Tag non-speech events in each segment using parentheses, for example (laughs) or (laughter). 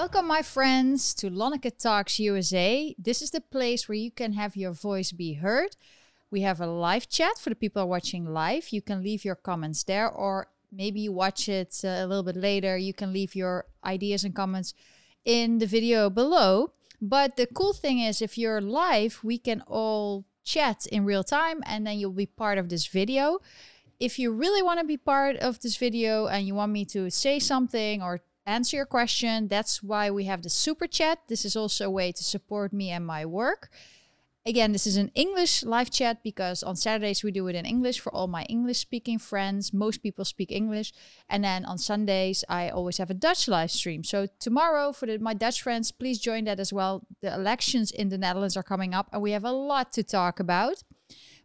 Welcome, my friends, to Lonneke Talks USA. This is the place where you can have your voice be heard. We have a live chat for the people watching live. You can leave your comments there, or maybe you watch it uh, a little bit later. You can leave your ideas and comments in the video below. But the cool thing is, if you're live, we can all chat in real time and then you'll be part of this video. If you really want to be part of this video and you want me to say something or answer your question, that's why we have the super chat. This is also a way to support me and my work. Again, this is an English live chat because on Saturdays we do it in English for all my English speaking friends. Most people speak English. And then on Sundays, I always have a Dutch live stream. So tomorrow, for the, my Dutch friends, please join that as well. The elections in the Netherlands are coming up and we have a lot to talk about.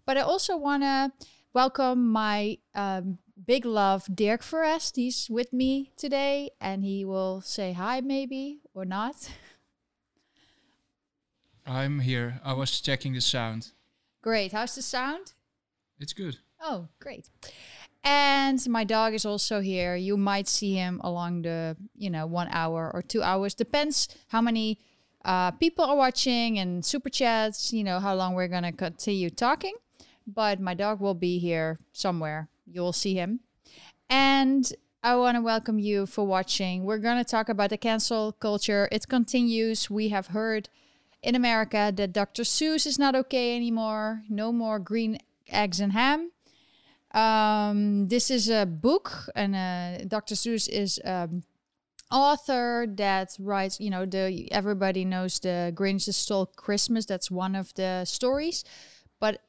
But I also want to welcome my um, big love, Dirk Forrest. He's with me today and he will say hi, maybe or not. I'm here. I was checking the sound. Great. How's the sound? It's good. Oh, great. And my dog is also here. You might see him along the, you know, one hour or two hours. Depends how many uh, people are watching and super chats, you know, how long we're going to continue talking. But my dog will be here somewhere. You'll see him. And I want to welcome you for watching. We're going to talk about the cancel culture. It continues. We have heard in America that Dr. Seuss is not okay anymore. No more green eggs and ham. Um, this is a book, and uh, Dr. Seuss is um, author that writes. You know, the everybody knows the Grinch Stole Christmas. That's one of the stories, but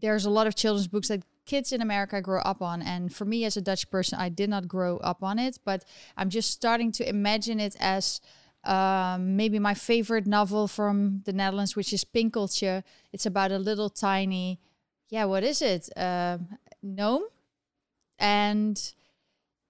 there's a lot of children's books that kids in America grow up on. And for me, as a Dutch person, I did not grow up on it, but I'm just starting to imagine it as um, maybe my favorite novel from the Netherlands, which is Pinkeltje. It's about a little tiny, yeah, what is it? Uh, gnome. And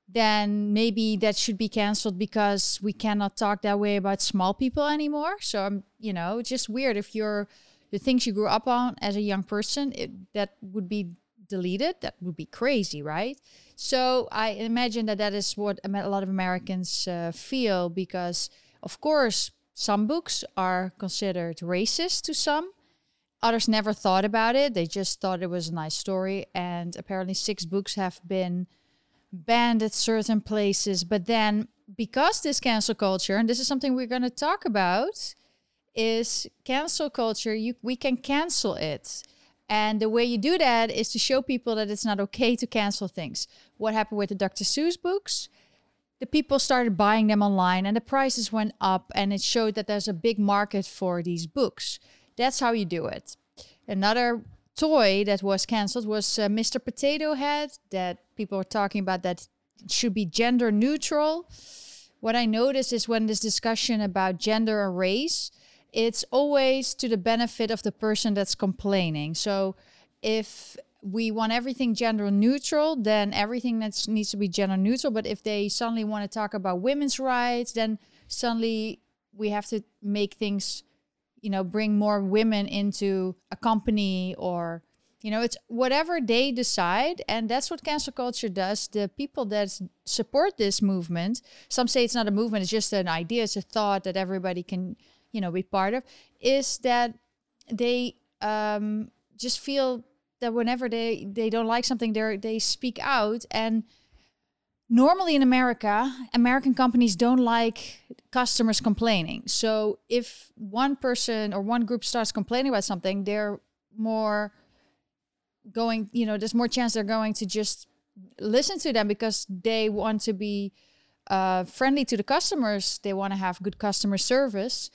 then maybe that should be canceled because we cannot talk that way about small people anymore. So I'm, you know, it's just weird if you're the things you grew up on as a young person, it, that would be deleted. That would be crazy, right? So I imagine that that is what a lot of Americans uh, feel because of course, some books are considered racist to some. Others never thought about it. They just thought it was a nice story. And apparently, six books have been banned at certain places. But then, because this cancel culture, and this is something we're going to talk about, is cancel culture, you, we can cancel it. And the way you do that is to show people that it's not okay to cancel things. What happened with the Dr. Seuss books? the people started buying them online and the prices went up and it showed that there's a big market for these books. That's how you do it. Another toy that was canceled was uh, Mr. Potato Head that people were talking about that should be gender neutral. What I noticed is when this discussion about gender and race, it's always to the benefit of the person that's complaining. So if we want everything gender neutral, then everything that needs to be gender neutral. But if they suddenly want to talk about women's rights, then suddenly we have to make things, you know, bring more women into a company or, you know, it's whatever they decide. And that's what cancel culture does. The people that support this movement, some say it's not a movement, it's just an idea, it's a thought that everybody can, you know, be part of, is that they um, just feel that whenever they they don't like something they they speak out. And normally in america american companies don't like customers complaining. So if one person or one group starts complaining about something they're more going you know there's more chance they're going to just listen to them because they want to be uh, friendly to the customers. They want to have good customer service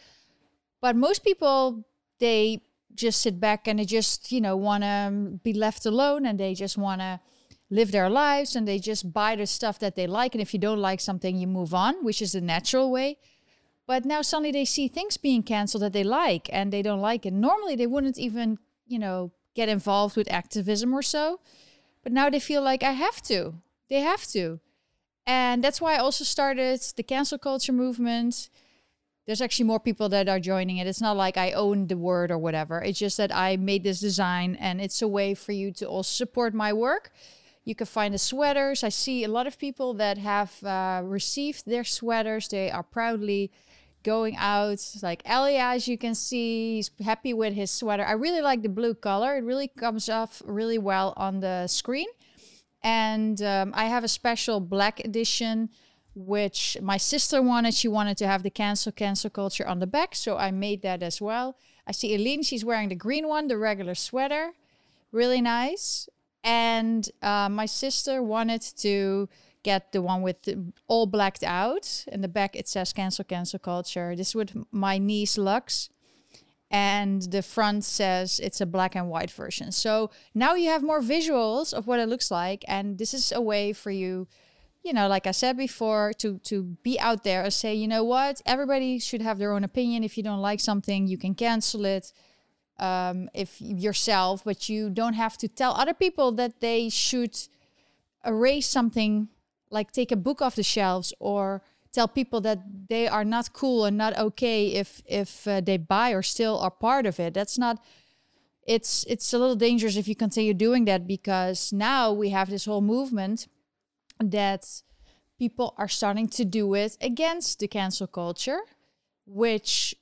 but most people they just sit back and they just you know want to be left alone and they just want to live their lives and they just buy the stuff that they like. And if you don't like something you move on which is the natural way. But now suddenly they see things being canceled that they like and they don't like it. Normally they wouldn't even you know get involved with activism or so. But now they feel like i have to. They have to. And that's why i also started the cancel culture movement there's actually more people that are joining it. It's not like I own the word or whatever. It's just that I made this design and it's a way for you to also support my work. You can find the sweaters. I see a lot of people that have uh, received their sweaters. They are proudly going out. Like Elia, as you can see, he's happy with his sweater. I really like the blue color. It really comes off really well on the screen. And um, I have a special black edition, which my sister wanted. She wanted to have the cancel cancel culture on the back, so I made that as well. I see Eileen, she's wearing the green one, the regular sweater. Really nice. And uh, my sister wanted to get the one with the, all blacked out. In the back, it says cancel, cancel culture. This is with my niece Lux. And the front says it's a black and white version. So now you have more visuals of what it looks like. And this is a way for you, you know, like I said before, to to be out there and say, you know what, everybody should have their own opinion. If you don't like something, you can cancel it um, if yourself, but you don't have to tell other people that they should erase something like take a book off the shelves or tell people that they are not cool and not okay if if uh, they buy or still are part of it that's not it's it's a little dangerous if you continue doing that because now we have this whole movement that people are starting to do it against the cancel culture which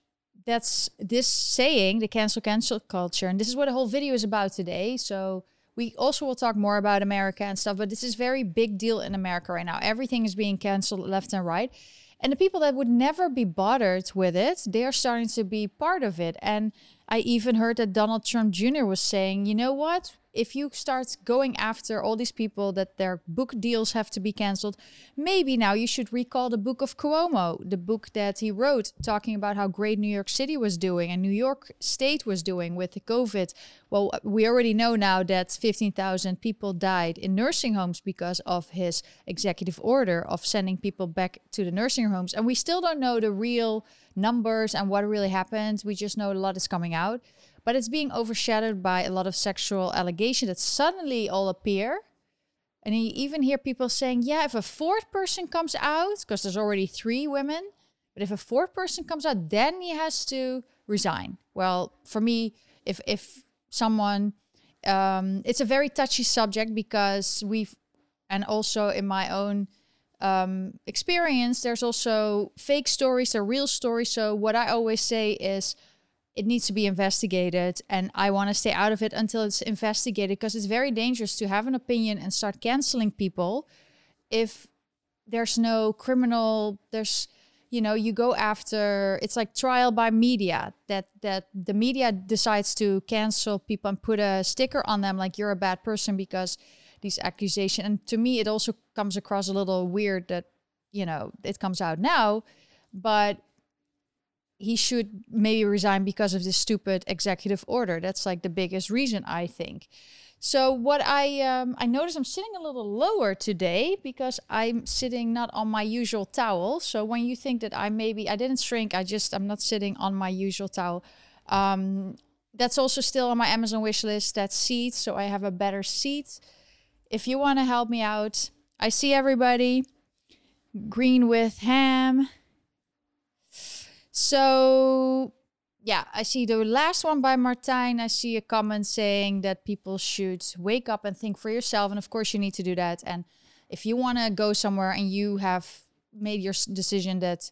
that's this saying the cancel cancel culture and this is what the whole video is about today so we also will talk more about America and stuff, but this is very big deal in America right now. Everything is being canceled left and right. And the people that would never be bothered with it, they are starting to be part of it. And I even heard that Donald Trump Jr. was saying, you know what? If you start going after all these people that their book deals have to be canceled, maybe now you should recall the book of Cuomo, the book that he wrote talking about how great New York City was doing and New York State was doing with the COVID. Well, we already know now that 15,000 people died in nursing homes because of his executive order of sending people back to the nursing homes. And we still don't know the real numbers and what really happened. We just know a lot is coming out but it's being overshadowed by a lot of sexual allegations that suddenly all appear. And you even hear people saying, yeah, if a fourth person comes out, because there's already three women, but if a fourth person comes out, then he has to resign. Well, for me, if if someone, um, it's a very touchy subject because we've, and also in my own um, experience, there's also fake stories, there are real stories. So what I always say is, it needs to be investigated and i want to stay out of it until it's investigated because it's very dangerous to have an opinion and start canceling people if there's no criminal there's you know you go after it's like trial by media that that the media decides to cancel people and put a sticker on them like you're a bad person because these accusations and to me it also comes across a little weird that you know it comes out now but he should maybe resign because of this stupid executive order. That's like the biggest reason I think. So what I um, I notice I'm sitting a little lower today because I'm sitting not on my usual towel. So when you think that I maybe I didn't shrink, I just I'm not sitting on my usual towel. Um, that's also still on my Amazon wish list. That seat, so I have a better seat. If you want to help me out, I see everybody. Green with ham. So yeah, I see the last one by Martijn. I see a comment saying that people should wake up and think for yourself. And of course, you need to do that. And if you want to go somewhere and you have made your decision that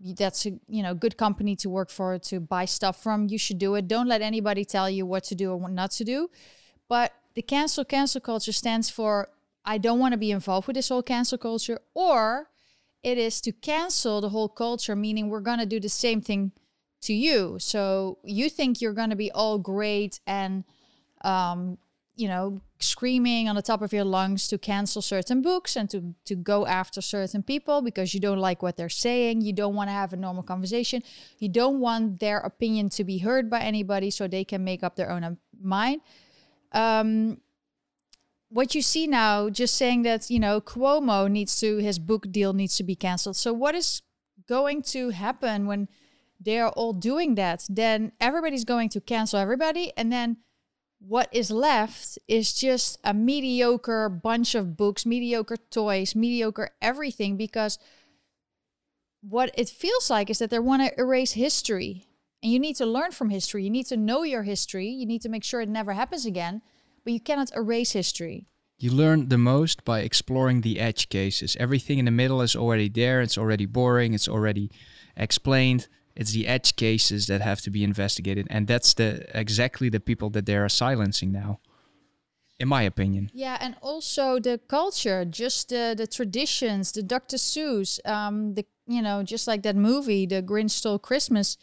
that's a you know good company to work for to buy stuff from, you should do it. Don't let anybody tell you what to do or what not to do. But the cancel cancel culture stands for I don't want to be involved with this whole cancel culture or it is to cancel the whole culture, meaning we're going to do the same thing to you. So you think you're going to be all great and, um, you know, screaming on the top of your lungs to cancel certain books and to, to go after certain people because you don't like what they're saying. You don't want to have a normal conversation. You don't want their opinion to be heard by anybody so they can make up their own um, mind. Um, what you see now, just saying that, you know, Cuomo needs to, his book deal needs to be canceled. So, what is going to happen when they're all doing that? Then everybody's going to cancel everybody. And then what is left is just a mediocre bunch of books, mediocre toys, mediocre everything. Because what it feels like is that they want to erase history. And you need to learn from history. You need to know your history. You need to make sure it never happens again but you cannot erase history. You learn the most by exploring the edge cases. Everything in the middle is already there. It's already boring. It's already explained. It's the edge cases that have to be investigated, and that's the exactly the people that they are silencing now, in my opinion. Yeah, and also the culture, just the the traditions, the Dr. Seuss, um, the you know, just like that movie, The Grinch Stole Christmas,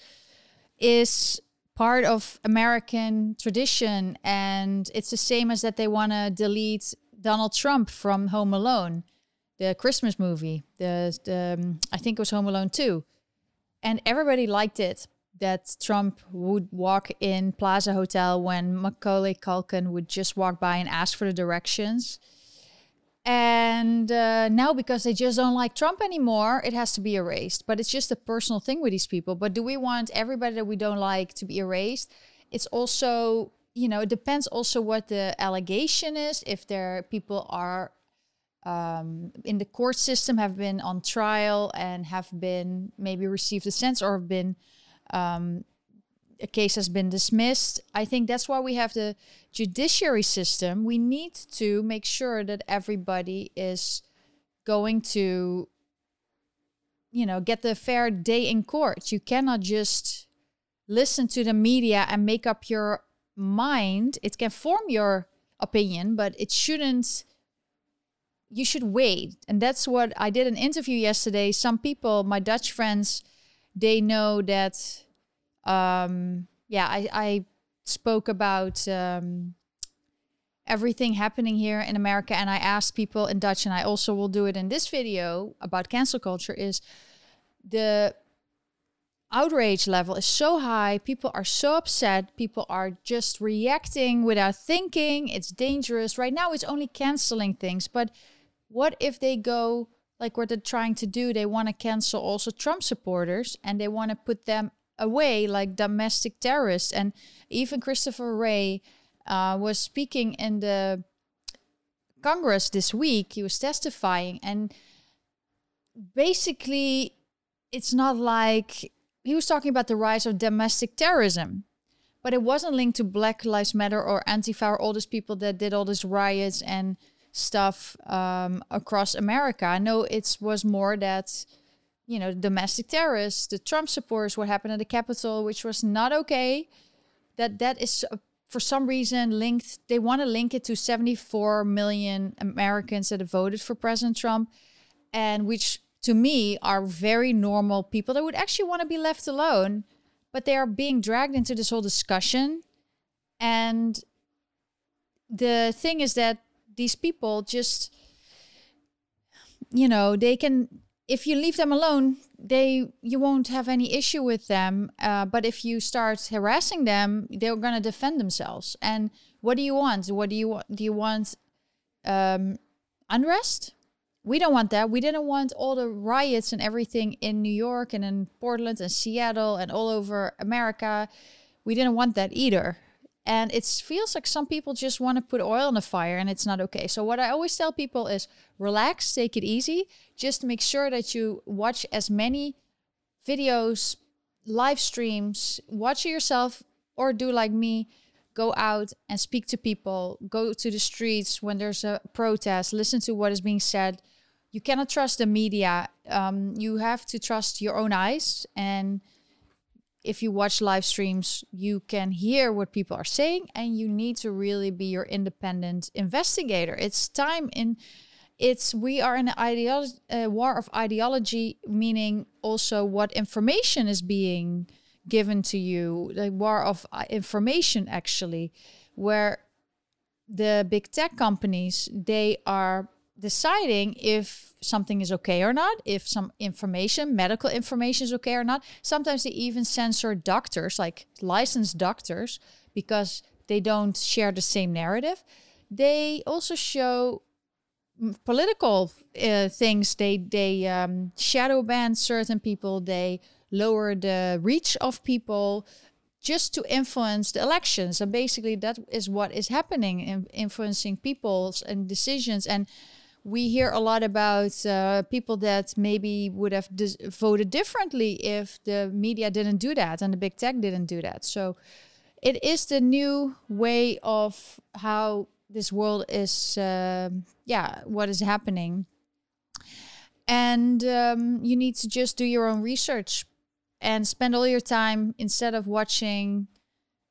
is part of American tradition, and it's the same as that they want to delete Donald Trump from Home Alone, the Christmas movie. The, the um, I think it was Home Alone two, and everybody liked it that Trump would walk in Plaza Hotel when Macaulay Culkin would just walk by and ask for the directions. And uh, now, because they just don't like Trump anymore, it has to be erased. But it's just a personal thing with these people. But do we want everybody that we don't like to be erased? It's also, you know, it depends also what the allegation is. If there people are um, in the court system, have been on trial and have been maybe received a sentence or have been um, a case has been dismissed. I think that's why we have the judiciary system. We need to make sure that everybody is going to, you know, get the fair day in court. You cannot just listen to the media and make up your mind. It can form your opinion, but it shouldn't. You should wait. And that's what I did an interview yesterday. Some people, my Dutch friends, they know that um, yeah, I, I spoke about um, everything happening here in America, and I asked people in Dutch, and I also will do it in this video about cancel culture. Is the outrage level is so high, people are so upset, people are just reacting without thinking. It's dangerous. Right now, it's only canceling things, but what if they go like what they're trying to do? They want to cancel also Trump supporters and they want to put them away like domestic terrorists. And even Christopher Wray uh, was speaking in the Congress this week. He was testifying, and basically, it's not like he was talking about the rise of domestic terrorism. But it wasn't linked to Black Lives Matter or Antifa or all these people that did all these riots and stuff um, across America. No, it was more that you know, domestic terrorists, the Trump supporters, what happened at the Capitol, which was not okay. That that is uh, for some reason linked. They want to link it to 74 million Americans that have voted for President Trump, and which to me are very normal people that would actually want to be left alone, but they are being dragged into this whole discussion. And the thing is that these people just you know they can if you leave them alone, they you won't have any issue with them. Uh, but if you start harassing them, they're gonna defend themselves. And what do you want? What do you want? Do you want um, unrest? We don't want that. We didn't want all the riots and everything in New York and in Portland and Seattle and all over America. We didn't want that either. And it feels like some people just want to put oil on the fire and it's not okay. So, what I always tell people is relax, take it easy. Just make sure that you watch as many videos, live streams, watch it yourself, or do like me go out and speak to people, go to the streets when there's a protest, listen to what is being said. You cannot trust the media. Um, you have to trust your own eyes and if you watch live streams, you can hear what people are saying and you need to really be your independent investigator. It's time in it's we are in an ideology uh, war of ideology meaning also what information is being given to you the war of uh, information actually where the big tech companies they are deciding if something is okay or not, if some information, medical information is okay or not. Sometimes they even censor doctors, like licensed doctors, because they don't share the same narrative. They also show political uh, things. They they um, shadow ban certain people. They lower the reach of people just to influence the elections. And basically, that is what is happening in influencing people's and decisions and we hear a lot about uh, people that maybe would have dis- voted differently if the media didn't do that and the big tech didn't do that. So it is the new way of how this world is uh, yeah what is happening and um, you need to just do your own research and spend all your time instead of watching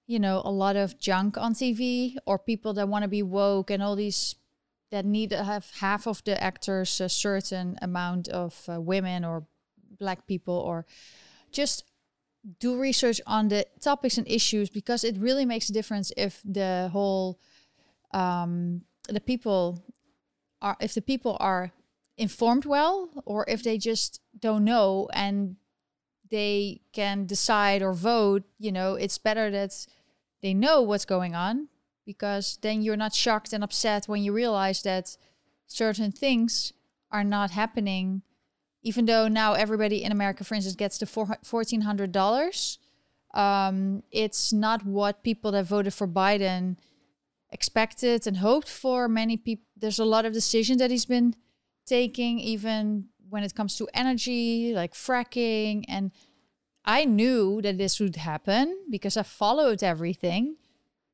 you know a lot of junk on tv or people that want to be woke and all these that need to have half of the actors a certain amount of uh, women or black people or just do research on the topics and issues because it really makes a difference if the whole um, the people are if the people are informed well or if they just don't know and they can decide or vote you know it's better that they know what's going on because then you're not shocked and upset when you realize that certain things are not happening. Even though now everybody in america for instance gets the $1400 um, it's not what people that voted for biden expected and hoped for. Many people there's a lot of decisions that he's been taking even when it comes to energy like fracking. And i knew that this would happen because i followed everything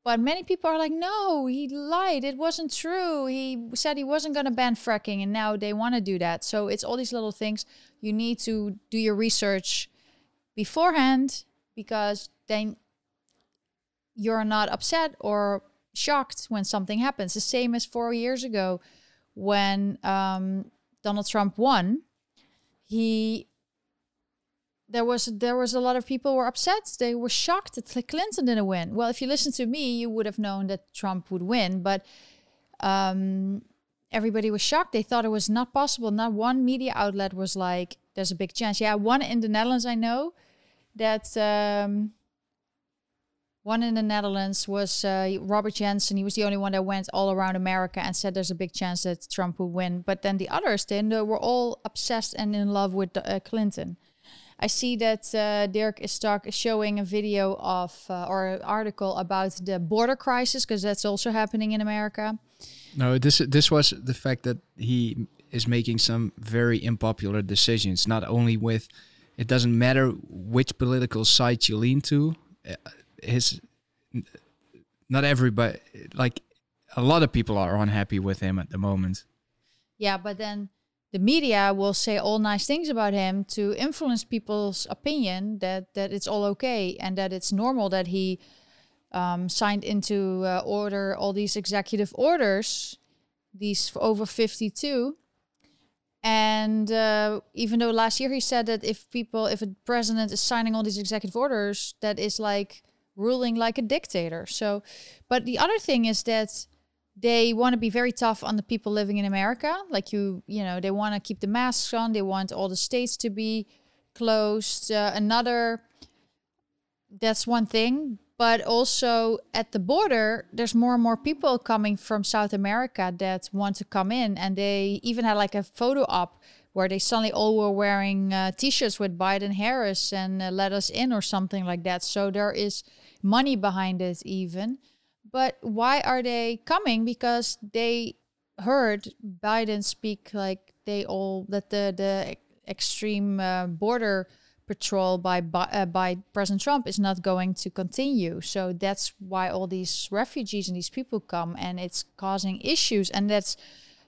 but many people are like, no, he lied. It wasn't true. He said he wasn't going to ban fracking, and now they want to do that. So it's all these little things. You need to do your research beforehand because then you're not upset or shocked when something happens. The same as four years ago when um, Donald Trump won. He there was there was a lot of people were upset. They were shocked that Clinton didn't win. Well, if you listen to me, you would have known that Trump would win, but um, everybody was shocked. They thought it was not possible. Not one media outlet was like, "There's a big chance." Yeah, one in the Netherlands I know that um, one in the Netherlands was uh, Robert Jensen. He was the only one that went all around America and said there's a big chance that Trump would win. But then the others, they were all obsessed and in love with uh, Clinton. I see that uh, Dirk is talk, showing a video of uh, or an article about the border crisis because that's also happening in America. No, this this was the fact that he is making some very unpopular decisions. Not only with, it doesn't matter which political side you lean to. Uh, his, not everybody, like a lot of people are unhappy with him at the moment. Yeah, but then the media will say all nice things about him to influence people's opinion that that it's all okay and that it's normal that he um, signed into uh, order all these executive orders, these over 52. And uh, even though last year he said that if people, if a president is signing all these executive orders, that is like ruling like a dictator. So, but the other thing is that they want to be very tough on the people living in America. Like you, you know, they want to keep the masks on. They want all the states to be closed. Uh, another, that's one thing. But also at the border, there's more and more people coming from South America that want to come in. And they even had like a photo op where they suddenly all were wearing uh, t-shirts with Biden Harris and uh, let us in or something like that. So there is money behind it even. But why are they coming? Because they heard Biden speak like they all that the the extreme uh, border patrol by uh, by President Trump is not going to continue. So that's why all these refugees and these people come, and it's causing issues. And that's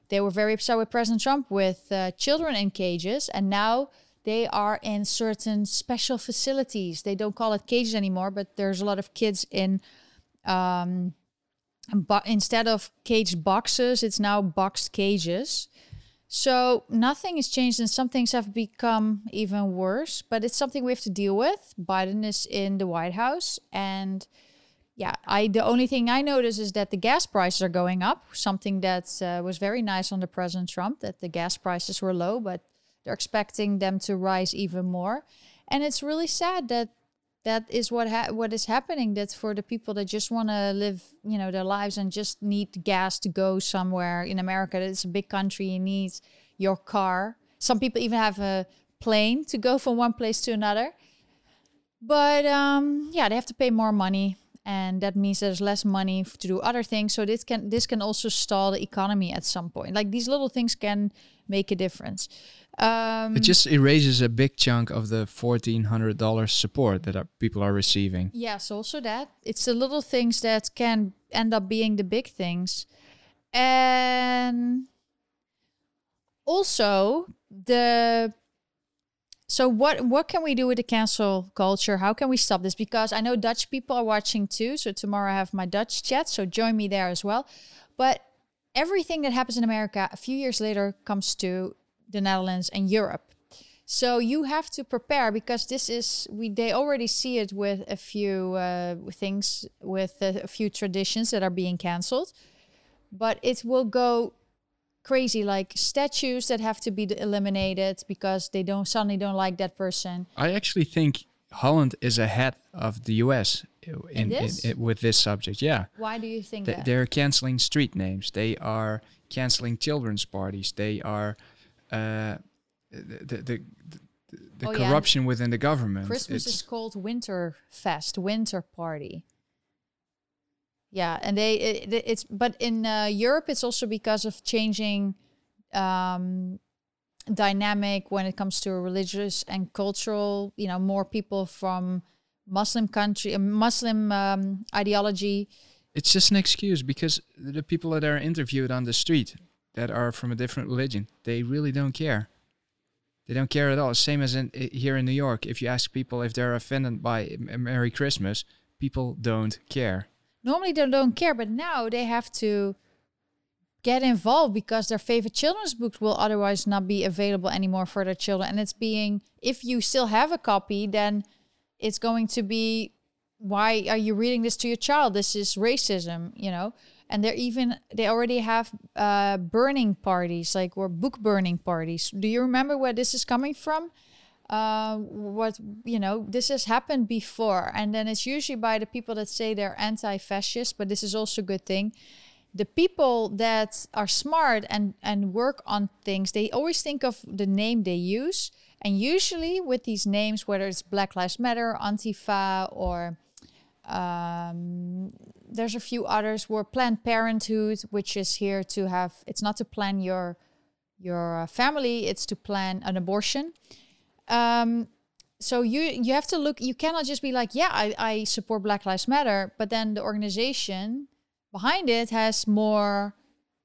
they were very upset with President Trump with uh, children in cages, and now they are in certain special facilities. They don't call it cages anymore, but there's a lot of kids in um, but instead of caged boxes, it's now boxed cages. So nothing has changed, and some things have become even worse. But it's something we have to deal with. Biden is in the White House, and yeah, I the only thing I notice is that the gas prices are going up. Something that uh, was very nice under President Trump that the gas prices were low, but they're expecting them to rise even more. And it's really sad that that is what ha- what is happening. That for the people that just want to live you know their lives and just need gas to go somewhere. In america it's a big country you need your car. Some people even have a plane to go from one place to another. But um, yeah they have to pay more money and that means there's less money to do other things. So this can this can also stall the economy at some point. Like these little things can make a difference um, it just erases a big chunk of the fourteen hundred dollars support that people are receiving. Yes, also that it's the little things that can end up being the big things. and also the so what what can we do with the cancel culture? How can we stop this? Because I know Dutch people are watching too. So tomorrow I have my Dutch chat, so join me there as well. But everything that happens in America a few years later comes to the Netherlands and Europe. So you have to prepare because this is we they already see it with a few uh, things with a, a few traditions that are being cancelled, but it will go crazy like statues that have to be eliminated because they don't suddenly don't like that person. I actually think Holland is ahead of the US in, In this? in- with this subject. Yeah. Why do you think Th- that? They're canceling street names. They are canceling children's parties. They are uh, the the, the, the Oh, yeah. corruption within the government. Christmas It's- is called Winter Fest, Winter Party. Yeah, and they it, it- it's but in uh, Europe it's also because of changing um, dynamic when it comes to religious and cultural. You know, more people from Muslim country, uh, Muslim um, ideology. it's just an excuse because the people that are interviewed on the street that are from a different religion, they really don't care. They don't care at all. Same as in here in New York. If you ask people if they're offended by Merry Christmas, people don't care. normally they don't care, but now they have to get involved because their favorite children's books will otherwise not be available anymore for their children. And it's being, if you still have a copy, then it's going to be, why are you reading this to your child? This is racism, you know? And they're even, they already have uh, burning parties, like, or book burning parties. Do you remember where this is coming from? uh, what you know this has happened before and then it's usually by the people that say they're anti-fascist but this is also a good thing the people that are smart and and work on things they always think of the name they use and usually with these names whether it's black lives matter antifa or um, there's a few others. Where planned parenthood which is here to have it's not to plan your your uh, family it's to plan an abortion. Um, so you you have to look you cannot just be like yeah I, I support black lives matter but then the organization behind it has more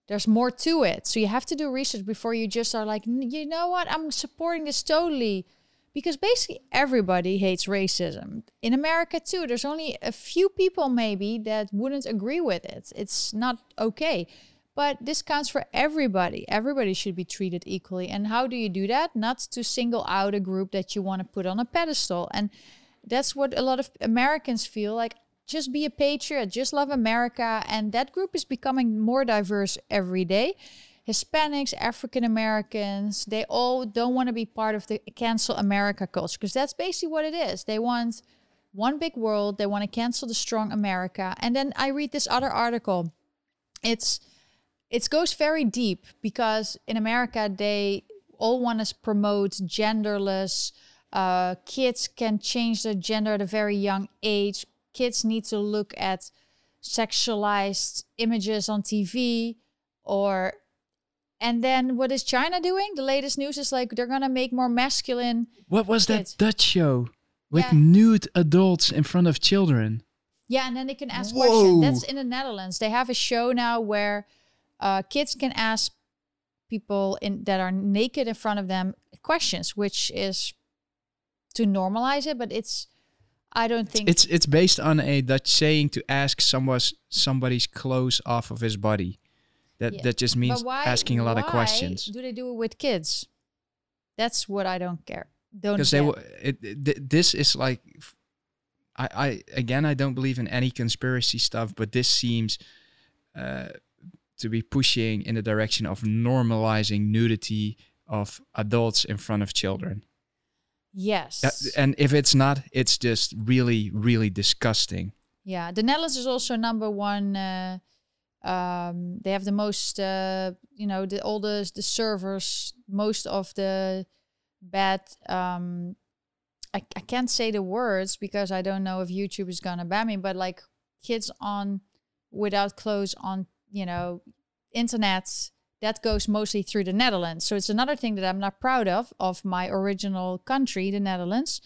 there's more to it. So you have to do research before you just are like "N- you know what? I'm supporting this totally because basically everybody hates racism in america too there's only a few people maybe that wouldn't agree with it it's not okay but this counts for everybody. Everybody should be treated equally. And how do you do that? Not to single out a group that you want to put on a pedestal. And that's what a lot of Americans feel like just be a patriot, just love America. And that group is becoming more diverse every day. Hispanics, African Americans, they all don't want to be part of the cancel America culture because that's basically what it is. They want one big world, they want to cancel the strong America. And then I read this other article. It's it goes very deep because in America they all want to promote genderless. Uh, kids can change their gender at a very young age. Kids need to look at sexualized images on TV or and then what is China doing? The latest news is like they're gonna make more masculine. What was Kids. that Dutch show with Yeah. nude adults in front of children? Yeah, and then they can ask Whoa. questions. That's in the Netherlands. They have a show now where uh, kids can ask people in that are naked in front of them questions, which is to normalize it. But it's, I don't think It's it's based on a Dutch saying to ask someone's somebody's clothes off of his body. That Yeah. that just means why- asking a lot of questions. Do they do it with kids? That's what I don't care. Don't Because they will. It, it, this is like, I I again I don't believe in any conspiracy stuff, but this seems. Uh, to be pushing in the direction of normalizing nudity of adults in front of children. yes. Uh, and if it's not, it's just really, really disgusting. Yeah, the Netherlands is also number one. Uh, um, they have the most, uh, you know, the oldest, the servers, most of the bad. Um, I, I can't say the words because I don't know if YouTube is gonna ban me, but like kids on without clothes on, you know, internet. That goes mostly through the Netherlands. So it's another thing that I'm not proud of, of my original country, the Netherlands.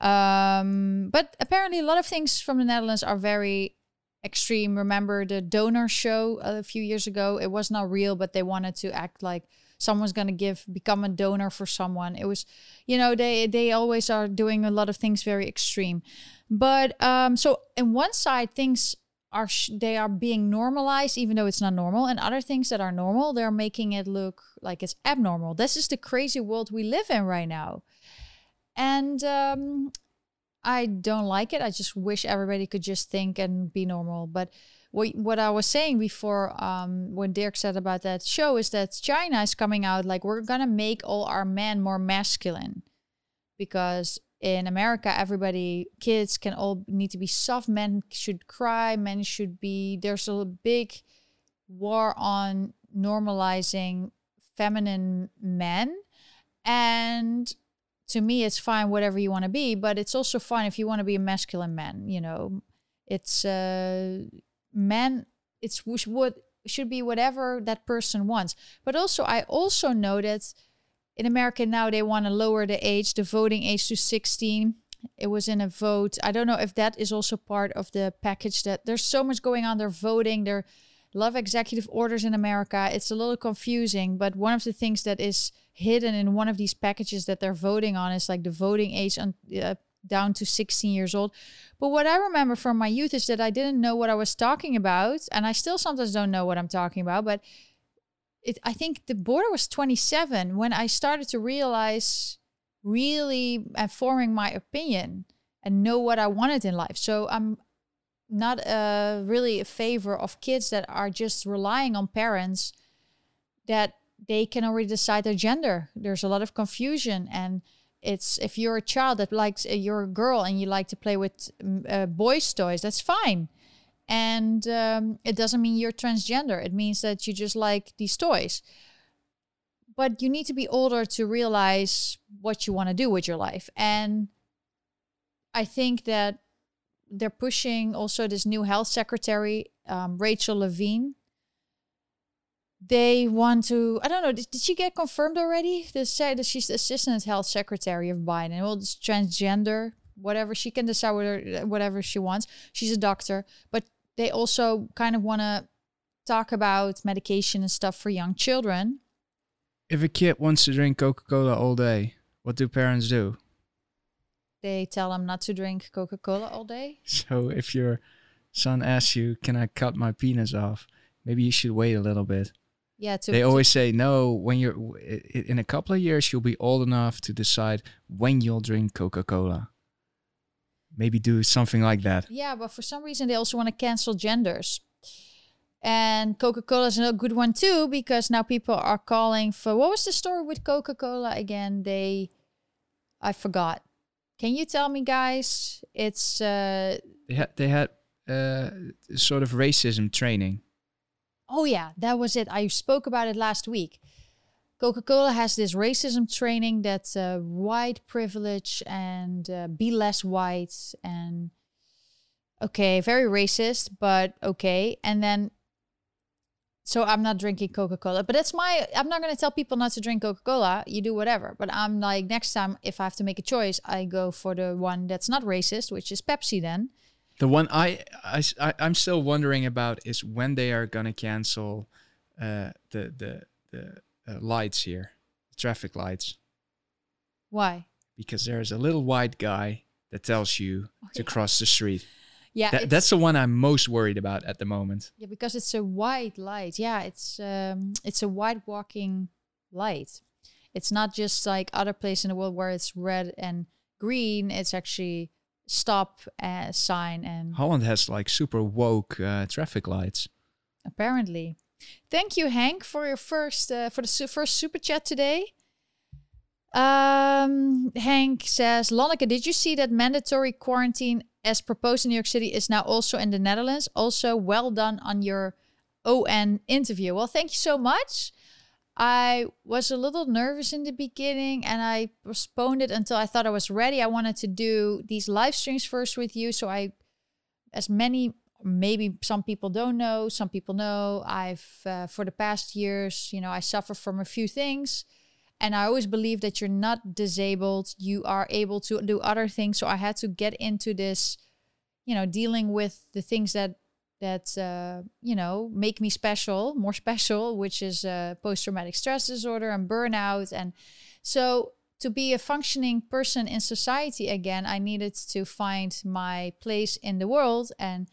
Um, but apparently, a lot of things from the Netherlands are very extreme. Remember the donor show a few years ago? It was not real, but they wanted to act like someone's going to give become a donor for someone. It was, you know, they they always are doing a lot of things very extreme. But um so in one side things are sh- they are being normalized even though it's not normal and other things that are normal they're making it look like it's abnormal this is the crazy world we live in right now and um, i don't like it i just wish everybody could just think and be normal but what, what i was saying before um, when dirk said about that show is that china is coming out like we're gonna make all our men more masculine because in America, everybody, kids can all need to be soft. Men should cry. Men should be. There's a big war on normalizing feminine men. And to me, it's fine, whatever you want to be, but it's also fine if you want to be a masculine man. You know, it's uh, men, it's what should be whatever that person wants. But also, I also know that in America now they want to lower the age, the voting age to 16. It was in a vote. I don't know if that is also part of the package that there's so much going on. They're voting. There love executive orders in America. It's a little confusing, but one of the things that is hidden in one of these packages that they're voting on is like the voting age on, uh, down to 16 years old. But what I remember from my youth is that I didn't know what I was talking about, and I still sometimes don't know what I'm talking about, but it, I think the border was 27 when I started to realize really and forming my opinion and know what I wanted in life. So I'm not uh, really a favor of kids that are just relying on parents that they can already decide their gender. There's a lot of confusion and it's if you're a child that likes uh, you're a girl and you like to play with mm, uh, boys toys that's fine. And um, it doesn't mean you're transgender. It means that you just like these toys. But you need to be older to realize what you want to do with your life. And i think that they're pushing also this new health secretary um, rachel levine they want to i don't know did, did she get confirmed already they say that she's the assistant health secretary of biden well it's transgender whatever she can decide whatever, whatever she wants she's a doctor but they also kind of want to talk about medication and stuff for young children. If a kid wants to drink Coca Cola all day, what do parents do? They tell them not to drink Coca Cola all day. (laughs) So if your son asks you, Can I cut my penis off? Maybe you should wait a little bit. Yeah, to, they always say no. When you're in a couple of years, you'll be old enough to decide when you'll drink Coca Cola maybe do something like that. Yeah, but for some reason they also want to cancel genders. And Coca Cola is a good one too because now people are calling for what was the story with Coca Cola again? They, I forgot. Can you tell me, guys? It's uh, they had they had uh, sort of racism training. Oh yeah, that was it. I spoke about it last week. Coca-Cola has this racism training that's uh, white privilege and uh, be less white and okay, very racist, but okay. And then so I'm not drinking Coca-Cola, but that's my I'm not going to tell people not to drink Coca-Cola. You do whatever. But I'm like next time if I have to make a choice, I go for the one that's not racist, which is Pepsi then. The one I, I, I am still wondering about is when they are going to cancel uh, the the the uh, lights here, traffic lights. Why? Because there's a little white guy that tells you oh, to yeah. cross the street. Yeah, that, that's the one I'm most worried about at the moment. Yeah, because it's a white light. Yeah, it's um, it's a white walking light. It's not just like other places in the world where it's red and green. It's actually stop uh, sign and Holland has like super woke uh, traffic lights. Apparently, Thank you, Hank, for your first uh, for the su first super chat today. Um, Hank says, Lonneke, did you see that mandatory quarantine as proposed in New York City is now also in the Netherlands? Also, well done on your ON interview. Well, thank you so much. I was a little nervous in the beginning and I postponed it until I thought I was ready. I wanted to do these live streams first with you. So I, as many maybe some people don't know some people know i've uh, for the past years you know i suffer from a few things and i always believe that you're not disabled you are able to do other things so i had to get into this you know dealing with the things that that uh, you know make me special, more special, which is uh, post-traumatic stress disorder and burnout, and so to be a functioning person in society again, I needed to find my place in the world. And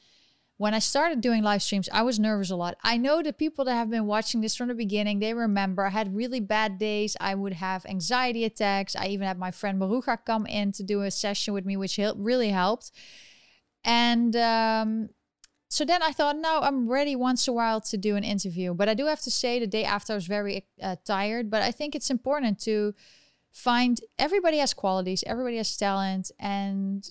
when I started doing live streams, I was nervous a lot. I know the people that have been watching this from the beginning, they remember I had really bad days. I would have anxiety attacks. I even had my friend Maruga come in to do a session with me, which really helped. And um, so then I thought, no, I'm ready once a while to do an interview. But I do have to say, the day after I was very uh, tired. But I think it's important to find everybody has qualities, everybody has talent, and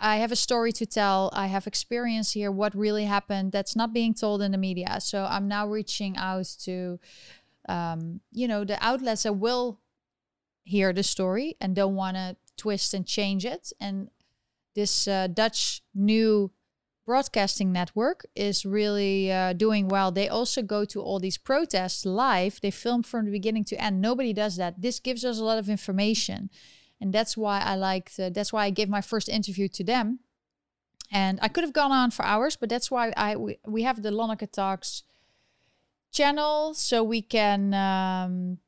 I have a story to tell. I have experience here, what really happened that's not being told in the media. So I'm now reaching out to, um, you know, the outlets that will hear the story and don't want to twist and change it. And this uh, Dutch new broadcasting network is really uh, doing well. They also go to all these protests live. They film from the beginning to end. Nobody does that. This gives us a lot of information, and that's why I liked. Uh, that's why I gave my first interview to them. And I could have gone on for hours, but that's why I we, we have the Lonneke Talks channel, so we can um,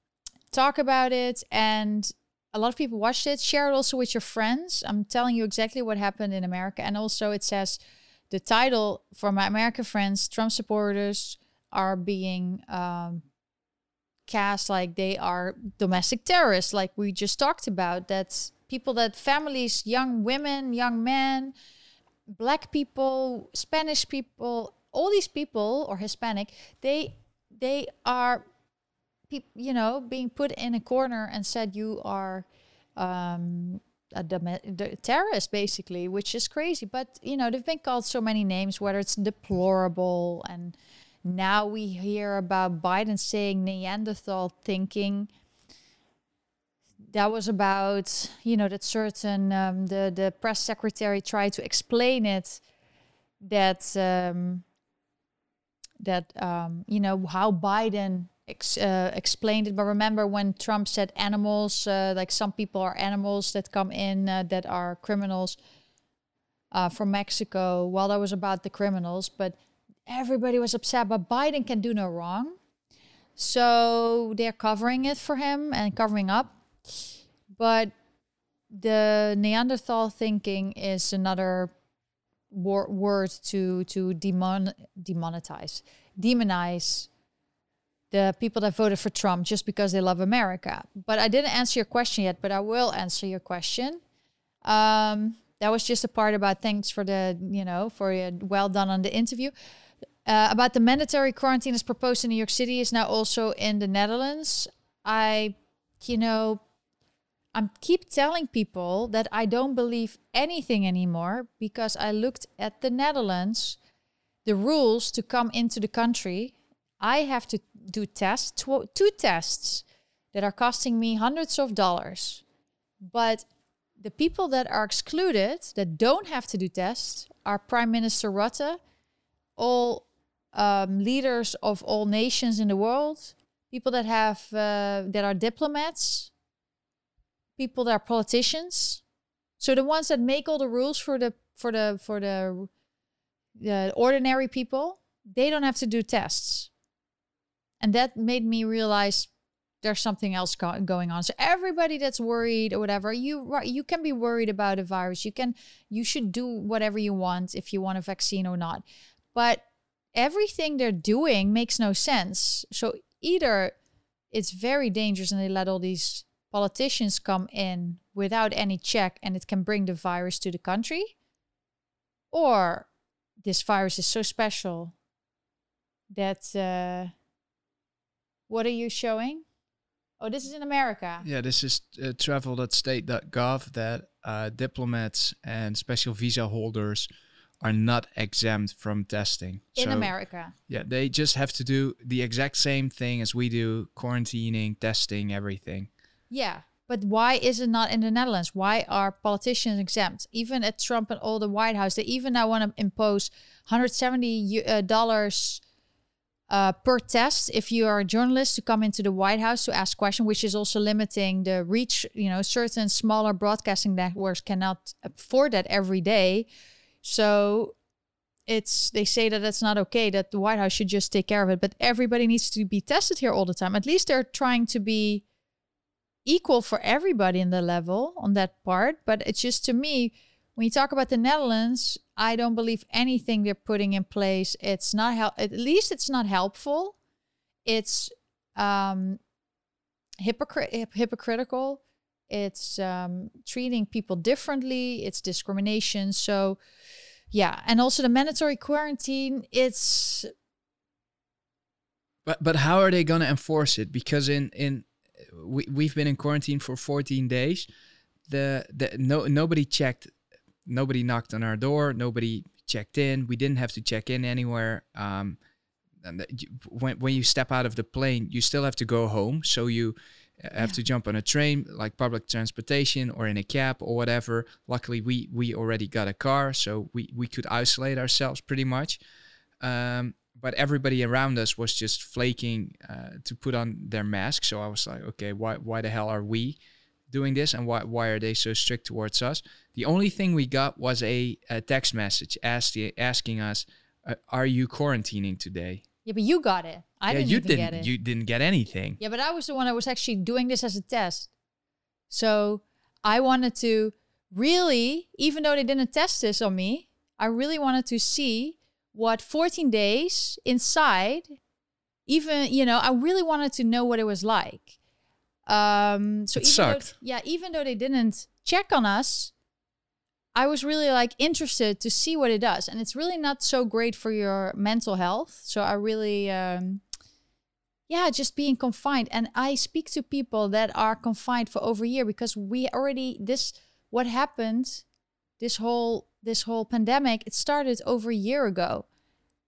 talk about it and a lot of people watched it. Share it also with your friends. I'm telling you exactly what happened in America. And also, it says the title for my American friends, Trump supporters are being um, cast like they are domestic terrorists, like we just talked about. That's people that families, young women, young men, black people, Spanish people, all these people or Hispanic, they they are, you know, being put in a corner and said you are um, a terrorist basically which is crazy but you know they've been called so many names whether it's deplorable and now we hear about biden saying neanderthal thinking. That was about you know that certain um, the the press secretary tried to explain it that um, that um, you know how biden ex, uh, explained it. But remember when Trump said animals, uh, like some people are animals that come in uh, that are criminals uh, from Mexico. Well, that was about the criminals, but everybody was upset. But Biden can do no wrong. So they're covering it for him and covering up. But the Neanderthal thinking is another wor- word to to demon demonetize, demonize the people that voted for Trump just because they love America. But I didn't answer your question yet, but I will answer your question. Um, that was just a part about thanks for the, you know, for your well done on the interview. Uh, about the mandatory quarantine as proposed in New York City is now also in the Netherlands. I, you know, I'm keep telling people that I don't believe anything anymore because I looked at the Netherlands, the rules to come into the country. I have to do tests, tw- two tests that are costing me hundreds of dollars. But the people that are excluded, that don't have to do tests, are Prime Minister Rutte, all um, leaders of all nations in the world, people that have uh, that are diplomats, people that are politicians. So the ones that make all the rules for the for the for the the ordinary people, they don't have to do tests and that made me realize there's something else go- going on. So everybody that's worried or whatever, you you can be worried about a virus. You can you should do whatever you want if you want a vaccine or not. But everything they're doing makes no sense. So either it's very dangerous and they let all these politicians come in without any check and it can bring the virus to the country, or this virus is so special that uh, what are you showing? Oh, this is in America. Yeah, this is uh, travel.state.gov that uh, diplomats and special visa holders are not exempt from testing. In so, America. Yeah, they just have to do the exact same thing as we do quarantining, testing, everything. Yeah. But why is it not in the Netherlands? Why are politicians exempt? Even at Trump and all the White House, they even now want to impose $170 uh, dollars uh, per test if you are a journalist to come into the White House to ask questions, which is also limiting the reach. You know, certain smaller broadcasting networks cannot afford that every day. So it's they say that that's not okay that the white house should just take care of it but everybody needs to be tested here all the time at least they're trying to be equal for everybody in the level on that part but it's just to me when you talk about the netherlands i don't believe anything they're putting in place. It's not help at least it's not helpful. It's um hypocrit- hypocritical. It's um, treating people differently. It's discrimination. So yeah. And also the mandatory quarantine it's But but how are they going to enforce it? Because in in we we've been in quarantine for 14 days. The the no nobody checked, nobody knocked on our door, nobody checked in. We didn't have to check in anywhere. Um, and the, when when you step out of the plane, you still have to go home. So you uh, have Yeah. to jump on a train, like public transportation, or in a cab or whatever. Luckily, we we already got a car, so we we could isolate ourselves pretty much. Um, but everybody around us was just flaking uh, to put on their mask. So I was like, okay, why why the hell are we doing this, and why why are they so strict towards us? The only thing we got was a, a text message asking asking us, uh, "Are you quarantining today?" yeah but you got it i yeah, didn't you didn't. get it You didn't get anything. Yeah, but I was the one that was actually doing this as a test. So I wanted to really, even though they didn't test this on me, I really wanted to see what 14 days inside, even, you know, I really wanted to know what it was like. Um, so It even though- sucked. yeah, even though they didn't check on us, I was really like interested to see what it does. And it's really not so great for your mental health. So I really, um, yeah just being confined and i speak to people that are confined for over a year because we already this what happened this whole this whole pandemic it started over a year ago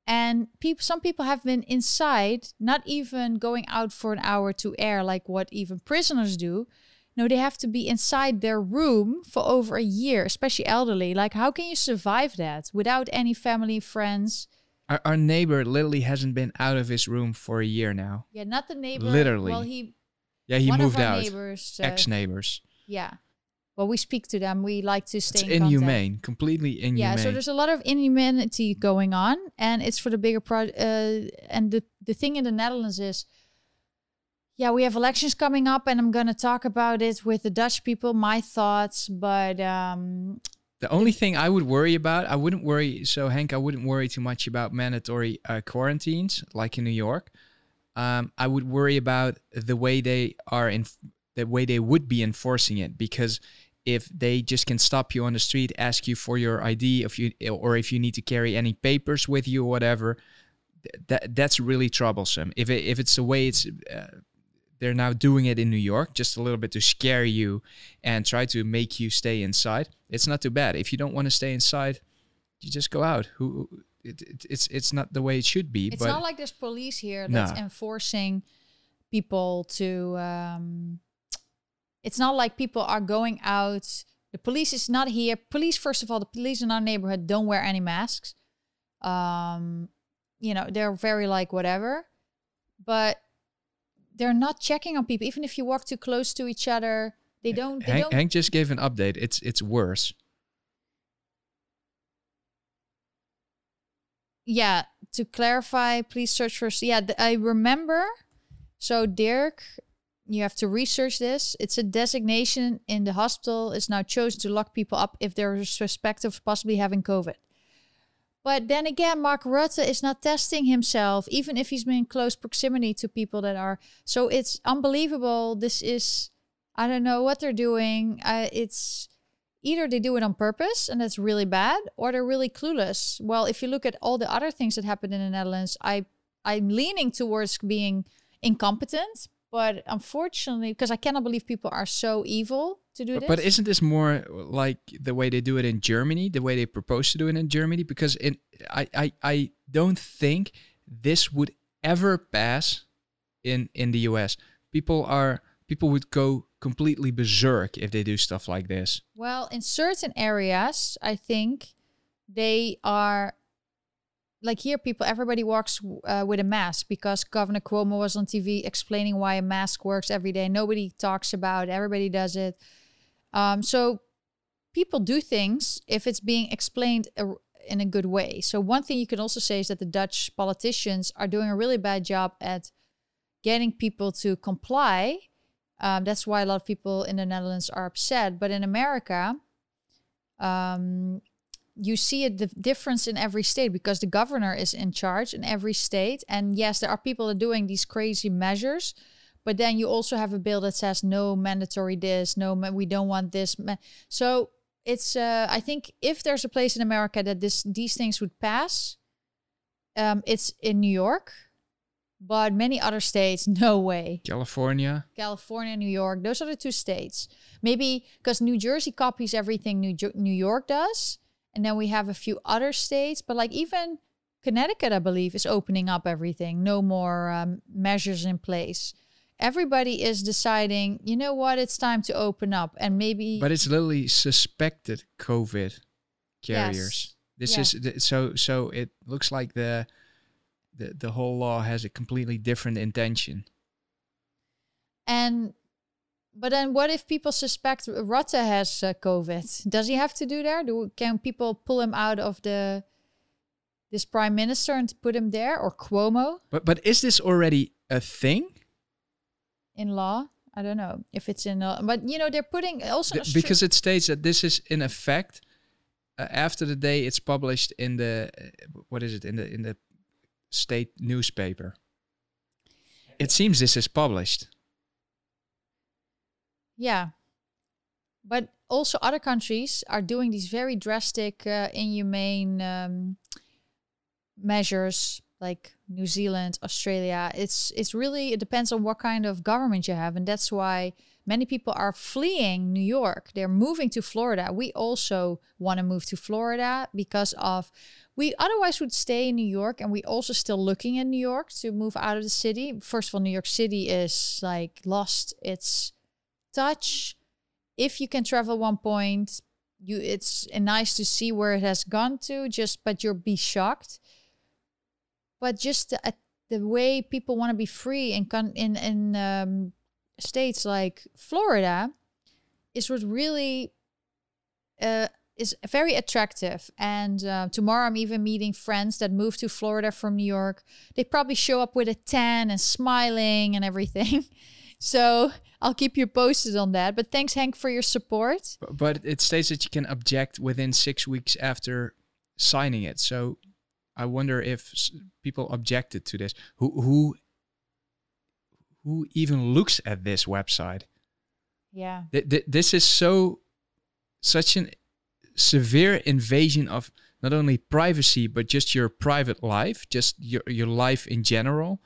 and people some people have been inside not even going out for an hour to air like what even prisoners do no they have to be inside their room for over a year especially elderly like how can you survive that without any family friends Our, our neighbor literally hasn't been out of his room for a year now. yeah not the neighbor Literally. well he Yeah, he moved out. neighbors uh, Ex neighbors. Yeah. Well, we speak to them. We like to stay It's in contact. inhumane. Completely inhumane. Yeah, so there's a lot of inhumanity going on, and it's for the bigger project. Uh, and the the thing in the Netherlands is, yeah, we have elections coming up, and I'm gonna talk about it with the Dutch people. My thoughts, but um, The only thing I would worry about, I wouldn't worry. So Hank, I wouldn't worry too much about mandatory uh, quarantines like in New York. Um, I would worry about the way they are in, the way they would be enforcing it because if they just can stop you on the street, ask you for your ID, if you or if you need to carry any papers with you or whatever, that that's really troublesome. If it, if it's the way it's. Uh, they're now doing it in New York just a little bit to scare you and try to make you stay inside. It's not too bad. If you don't want to stay inside, you just go out. Who it, it, it's it's not the way it should be. it's not like there's police here that's No. enforcing people to. Um, it's not like people are going out. The police is not here. Police, first of all, the police in our neighborhood don't wear any masks. Um, you know, they're very like whatever, but they're not checking on people. Even if you walk too close to each other, they don't. They Hank, don't. Hank just gave an update. It's it's worse. yeah to clarify please search for. yeah i remember so dirk you have to research this. It's a designation in the hospital. Is now chosen to lock people up if they're suspected of possibly having covid. But then again mark rutte is not testing himself even if he's been in close proximity to people that are. So it's unbelievable. This is i don't know what they're doing. Uh, it's either they do it on purpose and that's really bad or they're really clueless. Well if you look at all the other things that happened in the netherlands i i'm leaning towards being incompetent but unfortunately because i cannot believe people are so evil to do But, this but isn't this more like the way they do it in Germany, the way they propose to do it in Germany? Because in I I, I don't think this would ever pass in in the US. People are people would go completely berserk if they do stuff like this. Well, in certain areas, I think they are like here. People, everybody walks uh, with a mask because Governor Cuomo was on TV explaining why a mask works every day. Nobody talks about. it. Everybody does it. Um, so people do things if it's being explained uh, in a good way. So one thing you can also say is that the Dutch politicians are doing a really bad job at getting people to comply. Um, that's why a lot of people in the Netherlands are upset. But in America, um, you see a dif- difference in every state because the governor is in charge in every state. And yes, there are people that are doing these crazy measures, but then you also have a bill that says no mandatory this, no, ma- we don't want this. Ma- so it's, uh, I think, if there's a place in America that this these things would pass, um, it's in New York. But many other states, (laughs) no way. California. California, New York, those are the two states. Maybe because New Jersey copies everything New, Jo- New York does. And then we have a few other states. But like even Connecticut, I believe, is opening up everything. No more um, measures in place. Everybody is deciding, you know what, it's time to open up. And maybe. But it's literally suspected COVID carriers. Yes. This Yeah. is th- so so it looks like the the the whole law has a completely different intention. And but then what if people suspect Rutte has uh, COVID? Does he have to do there? Do can people pull him out of the this prime minister and put him there or Cuomo But but is this already a thing? in law? I don't know if it's in law, but you know they're putting also Th- because it states that this is in effect uh, after the day it's published in the uh, what is it in the in the state newspaper. It seems this is published. Yeah, but also other countries are doing these very drastic, uh, inhumane um, measures, like New Zealand, Australia. It's it's really it depends on what kind of government you have, and that's why many people are fleeing New York. They're moving to Florida. We also want to move to Florida because of we otherwise would stay in New York, and we also still looking at New York to move out of the city. First of all, New York City is like lost its touch. If you can travel one point, you it's nice to see where it has gone to. Just but you'll be shocked but just the, uh, the way people want to be free in con- in in um, states like Florida is what really uh, is very attractive. And uh, tomorrow I'm even meeting friends that moved to Florida from New York. They probably show up with a tan and smiling and everything. (laughs) so I'll keep you posted on that. But thanks, Hank, for your support. But it states that you can object within six weeks after signing it. So I wonder if s- people objected to this. Who who who even looks at this website? Yeah. Th- th- this is so such an severe invasion of not only privacy but just your private life, just your your life in general.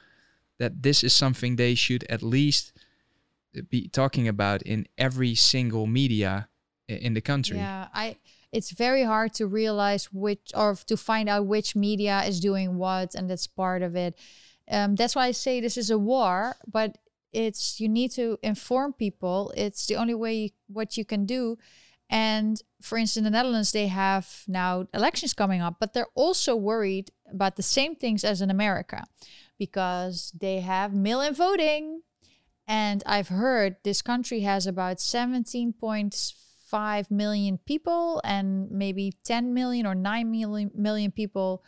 That this is something they should at least be talking about in every single media in the country. Yeah, I it's very hard to realize which or to find out which media is doing what and that's part of it. Um, that's why I say this is a war, but it's you need to inform people. It's the only way what you can do. And for instance, in the Netherlands, they have now elections coming up, but they're also worried about the same things as in America because they have mail in voting. And I've heard this country has about 17.5 million people, and maybe 10 million or 9 million, million people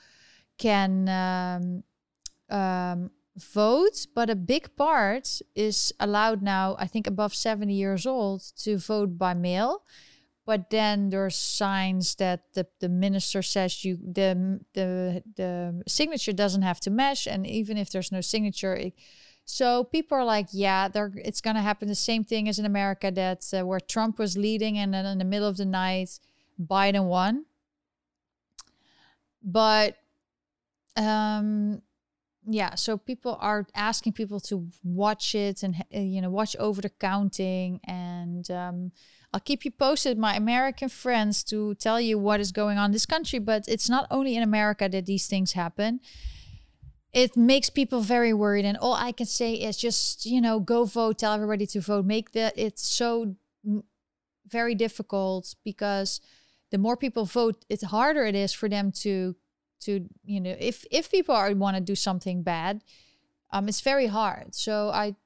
can um, um, vote. But a big part is allowed now, I think above 70 years old, to vote by mail. But then there's signs that the, the minister says you the, the the signature doesn't have to match, and even if there's no signature, it, so people are like, yeah, it's going to happen the same thing as in America that uh, where Trump was leading and then in the middle of the night, Biden won. But um, yeah, so people are asking people to watch it and uh, you know watch over the counting, and um, I'll keep you posted, my American friends, to tell you what is going on in this country. But it's not only in America that these things happen it makes people very worried and all i can say is just you know go vote tell everybody to vote. Make the it's so very difficult because the more people vote it's harder it is for them to to you know if if people are want to do something bad um it's very hard. So i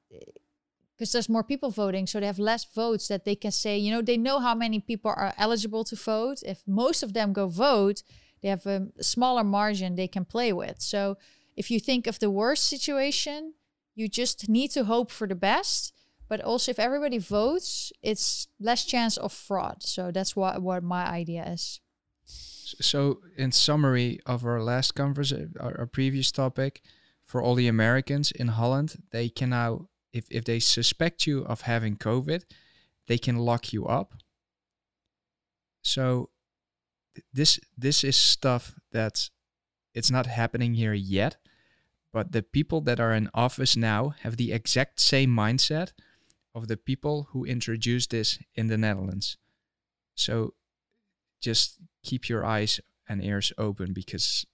because there's more people voting so they have less votes that they can say you know they know how many people are eligible to vote. If most of them go vote they have a smaller margin they can play with. So if you think of the worst situation, you just need to hope for the best. But also, if everybody votes, it's less chance of fraud. So that's what what my idea is. So, in summary of our last conversation, our, our previous topic, for all the Americans in Holland, they can now, if if they suspect you of having COVID, they can lock you up. So, this this is stuff that's it's not happening here yet but the people that are in office now have the exact same mindset of the people who introduced this in the Netherlands. So just keep your eyes and ears open because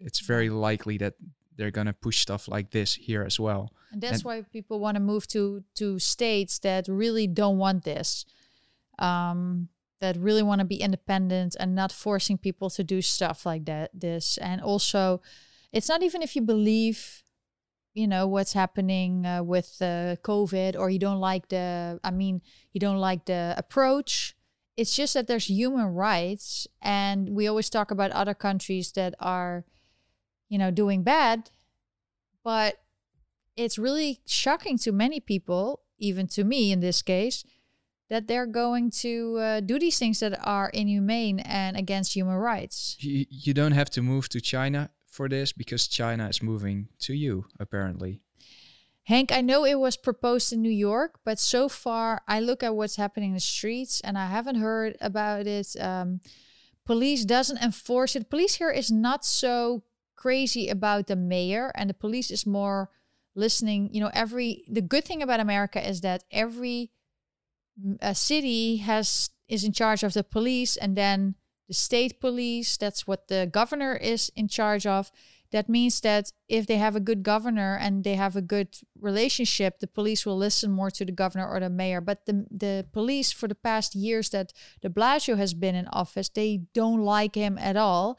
it's very likely that they're going to push stuff like this here as well. And that's and why people want to move to to states that really don't want this. Um, that really want to be independent and not forcing people to do stuff like that this and also it's not even if you believe you know what's happening uh, with uh, covid or you don't like the i mean you don't like the approach. It's just that there's human rights and we always talk about other countries that are you know doing bad but it's really shocking to many people even to me in this case that they're going to uh, do these things that are inhumane and against human rights. You, you don't have to move to china for this because China is moving to you, apparently. Hank, I know it was proposed in New York, but so far I look at what's happening in the streets and I haven't heard about it. Um, police doesn't enforce it. Police here is not so crazy about the mayor, and the police is more listening. You know, every the good thing about America is that every uh, city has is in charge of the police, and then the state police. That's what the governor is in charge of. That means that if they have a good governor and they have a good relationship, the police will listen more to the governor or the mayor. But the the police for the past years that de Blasio has been in office, they don't like him at all.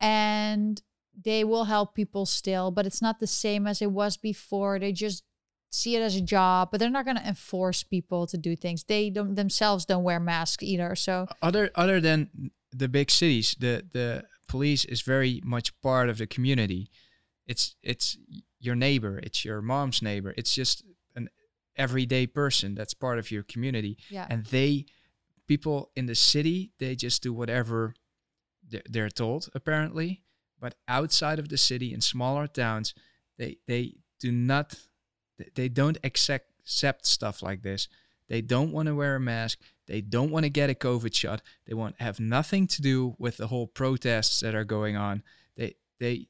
And they will help people still, but it's not the same as it was before. They just see it as a job, but they're not going to enforce people to do things. They don't themselves don't wear masks either. So other other than the big cities, the the police is very much part of the community. It's it's your neighbor, it's your mom's neighbor. It's just an everyday person that's part of your community. Yeah. And they people in the city, they just do whatever they're told apparently, but outside of the city in smaller towns, they they do not they don't accept accept stuff like this. They don't want to wear a mask. They don't want to get a COVID shot. They want have nothing to do with the whole protests that are going on. They they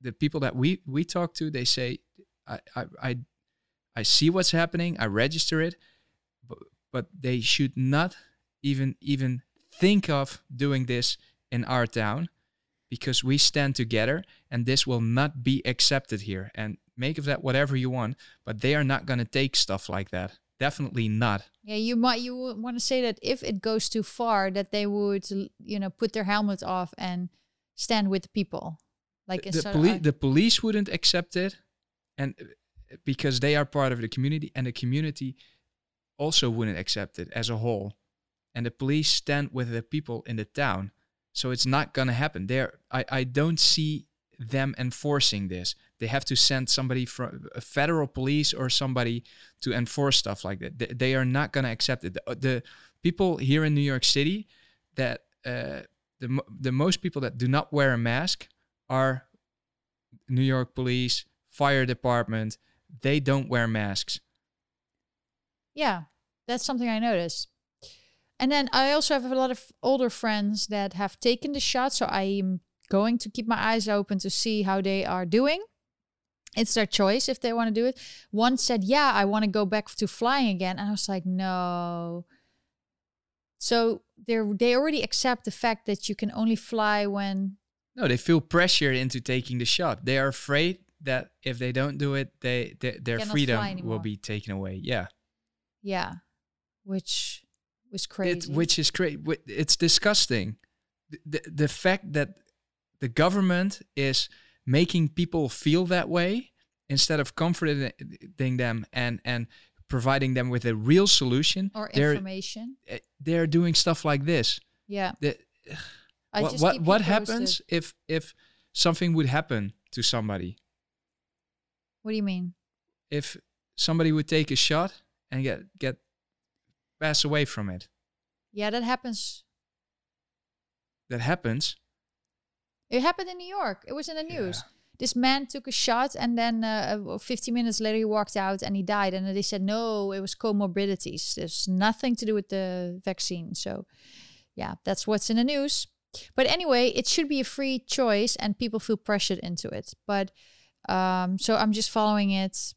the people that we we talk to, they say, I I I, I see what's happening. I register it, but but they should not even even think of doing this in our town because we stand together and this will not be accepted here and make of that whatever you want but they are not going to take stuff like that definitely not. Yeah, you might you want to say that if it goes too far, that they would you know put their helmets off and stand with the people. Like the, the police, the police wouldn't accept it, and uh, because they are part of the community, and the community also wouldn't accept it as a whole, and the police stand with the people in the town. So it's not gonna happen. There, I I don't see them enforcing this. They have to send somebody from a federal police or somebody to enforce stuff like that. They, are not going to accept it. The, the, people here in New York City that uh, the the most people that do not wear a mask are New York police, fire department. They don't wear masks. Yeah, that's something I noticed. And then I also have a lot of older friends that have taken the shot, so I am going to keep my eyes open to see how they are doing. It's their choice if they want to do it. One said, Yeah, I want to go back to flying again. And I was like, No. So they they already accept the fact that you can only fly when. No, they feel pressure into taking the shot. They are afraid that if they don't do it, they, they their freedom will be taken away. Yeah. Yeah, which was crazy. It, which is crazy. It's disgusting. The, the, the fact that the government is making people feel that way instead of comforting them and and providing them with a real solution or information they're, eh, they're doing stuff like this yeah the, I what just what, what happens if if something would happen to somebody? What do you mean? If somebody would take a shot and get get pass away from it. Yeah, that happens. That happens. It happened in New York. It was in the news. Yeah. This man took a shot, and then uh, 15 minutes later, he walked out and he died. And they said, no, it was comorbidities. There's nothing to do with the vaccine. So, yeah, that's what's in the news. But anyway, it should be a free choice, and people feel pressured into it. But um, so I'm just following it.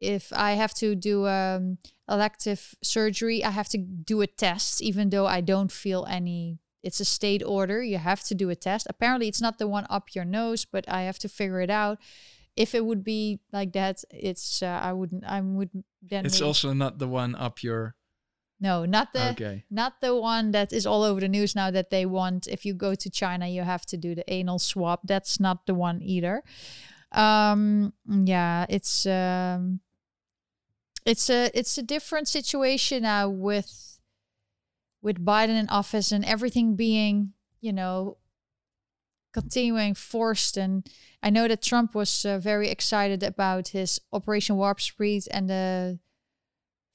If I have to do um, elective surgery, I have to do a test, even though I don't feel any it's a state order. You have to do a test. Apparently, it's not the one up your nose, but I have to figure it out. If it would be like that, it's uh, I wouldn't. I would then. It's also not the one up your. no, not the Okay. not the one that is all over the news now that they want. If you go to China, you have to do the anal swab. That's not the one either. Um, yeah, it's um, it's a it's a different situation now with with Biden in office and everything being, you know, continuing forced. And I know that Trump was uh, very excited about his Operation Warp Speed and the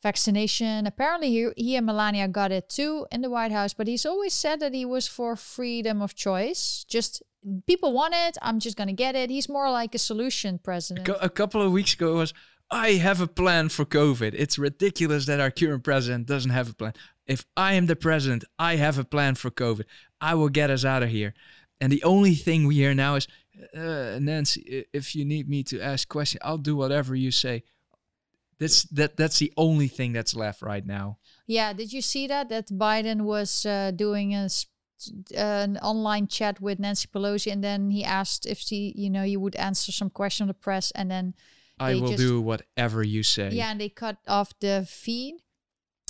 vaccination. Apparently, he, he and Melania got it too in the White House, but he's always said that he was for freedom of choice. Just people want it, I'm just going to get it. He's more like a solution A, president. a couple of weeks ago was I have a plan for COVID. It's ridiculous that our current president doesn't have a plan. If I am the president, I have a plan for COVID. I will get us out of here. And the only thing we hear now is, uh, Nancy, if you need me to ask questions, I'll do whatever you say. That's that. That's the only thing that's left right now. Yeah, did you see that? That Biden was uh, doing a, an online chat with Nancy Pelosi, and then he asked if she, you know, you would answer some question of the press, and then I will just- do whatever you say. yeah, and they cut off the feed.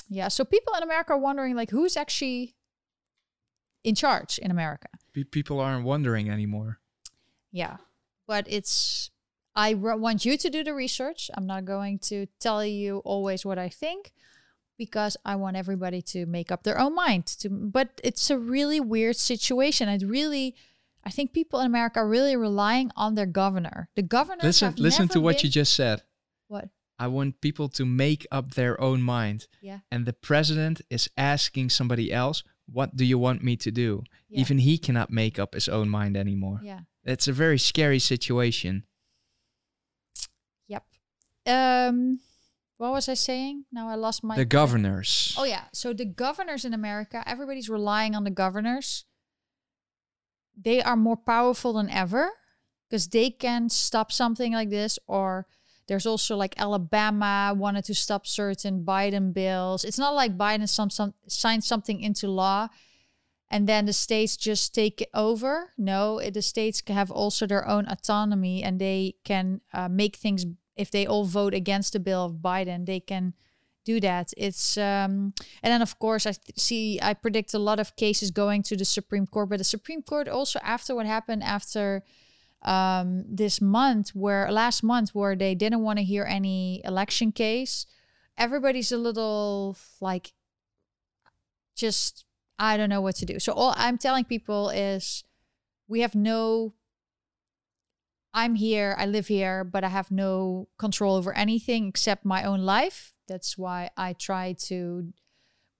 Yeah, so people in America are wondering like who's actually in charge in America. Pe- People aren't wondering anymore. Yeah, but it's I want you to do the research. I'm not going to tell you always what I think because I want everybody to make up their own mind. To but it's a really weird situation. It really I think people in America are really relying on their governor. The governor. Listen, have listen to what you just said. I want people to make up their own mind. Yeah. And the president is asking somebody else, What do you want me to do? Yeah. Even he cannot make up his own mind anymore. Yeah. It's a very scary situation. Yep. Um what was I saying? Now I lost my the governors. Oh yeah. So the governors in America, everybody's relying on the governors. They are more powerful than ever because they can stop something like this or there's also like Alabama wanted to stop certain Biden bills. It's not like Biden some, some signed something into law and then the states just take it over. No, the states have also their own autonomy and they can uh, make things if they all vote against the bill of Biden, they can do that. It's um, and then of course I see I predict a lot of cases going to the Supreme Court, but the Supreme Court also after what happened after um, this month, where last month where they didn't want to hear any election case, everybody's a little like just I don't know what to do. So all I'm telling people is we have no I'm here, I live here, but I have no control over anything except my own life. That's why I try to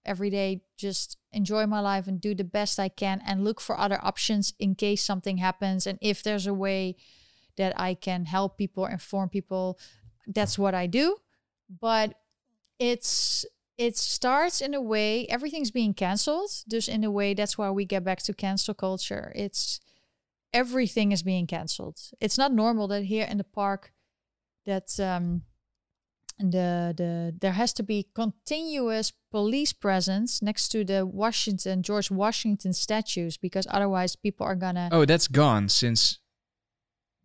every day just enjoy my life and do the best I can and look for other options in case something happens. And if there's a way that I can help people, inform people, that's what I do. But it's it starts in a way everything's being canceled. Just in a way that's why we get back to cancel culture. It's everything is being cancelled. It's not normal that here in the park that um the the there has to be continuous police presence next to the Washington George Washington statues because otherwise people are gonna Oh, that's gone since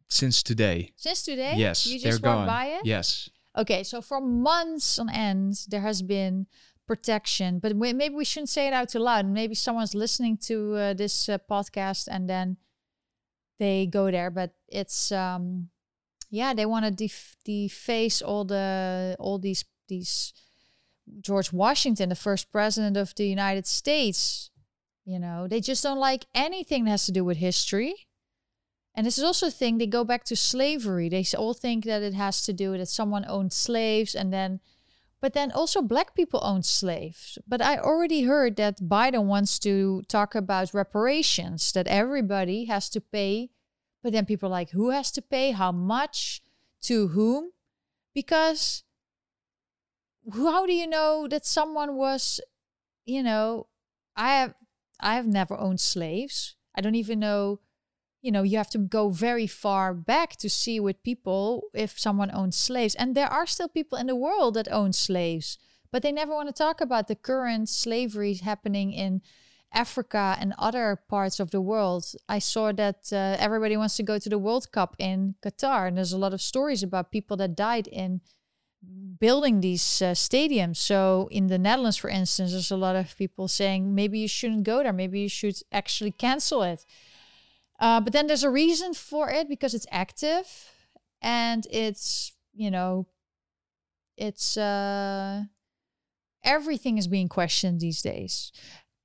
since today. since today yes, you they're just walk gone. by it Yes. okay so for months on end there has been protection but we, maybe we shouldn't say it out too loud maybe someone's listening to uh, this uh, podcast and then they go there but it's um yeah they want to def- deface all the all these these george washington the first president of the united states You know, they just don't like anything that has to do with history. And this is also a thing, they go back to slavery. They all think that it has to do that someone owned slaves and then, but then also black people owned slaves. But I already heard that Biden wants to talk about reparations, that everybody has to pay. But then people are like, who has to pay? How much? To whom? Because how do you know that someone was, you know, I have I have never owned slaves. I don't even know, you know, you have to go very far back to see with people if someone owns slaves. And there are still people in the world that own slaves, but they never want to talk about the current slavery happening in Africa and other parts of the world. I saw that uh, everybody wants to go to the World Cup in Qatar, and there's a lot of stories about people that died in building these uh, stadiums. So in the Netherlands, for instance, there's a lot of people saying maybe you shouldn't go there. Maybe you should actually cancel it. Uh, but then there's a reason for it because it's active and it's you know it's uh everything is being questioned these days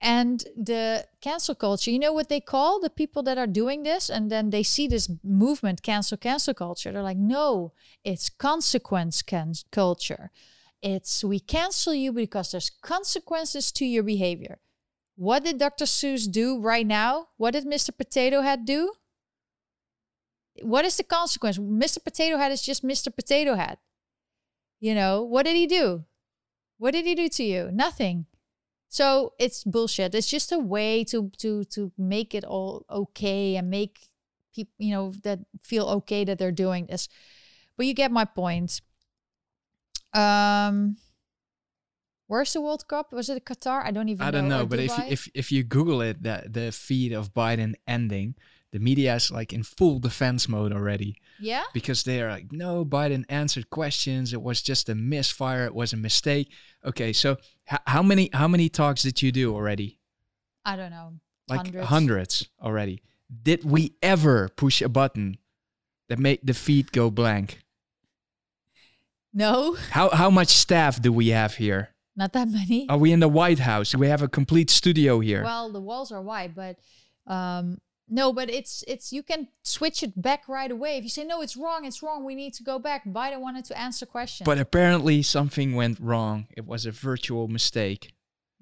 and the cancel culture you know what they call the people that are doing this? And then they see this movement cancel cancel culture. They're like no it's consequence can- culture. It's we cancel you because there's consequences to your behavior. What did dr seuss do right now? What did mr potato head do? What is the consequence? Mr potato head is just mr potato head. You know what did he do? What did he do to you? Nothing so it's bullshit. It's just a way to to to make it all okay and make people you know that feel okay that they're doing this. But you get my point. Um Where's the World Cup? Was it Qatar? I don't even. Know. I don't know. know, but if you, if if you Google it, that the feed of Biden ending, the media is like in full defense mode already. Yeah. Because they are like, no, Biden answered questions. It was just a misfire. It was a mistake. Okay, so h- how many how many talks did you do already? I don't know. Like hundreds. hundreds already. Did we ever push a button that made the feed go blank? No, How how much staff do we have here? not that many. Are we in the White House? We have a complete studio here? Well, the walls are wide, but um no, but it's it's you can switch it back right away. If you say no, it's wrong, it's wrong, we need to go back. Biden wanted to answer questions. but apparently something went wrong. It was a virtual mistake.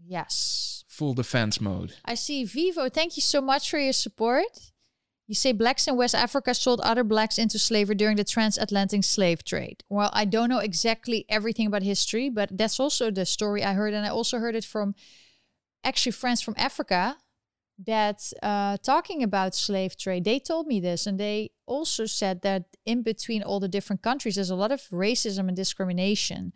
yes. Full defense mode. I see Vivo. Thank you so much for your support. You say blacks in West Africa sold other blacks into slavery during the transatlantic slave trade. Well, I don't know exactly everything about history, but that's also the story I heard. And I also heard it from actually friends from Africa that uh, talking about slave trade, they told me this. And they also said that in between all the different countries, there's a lot of racism and discrimination.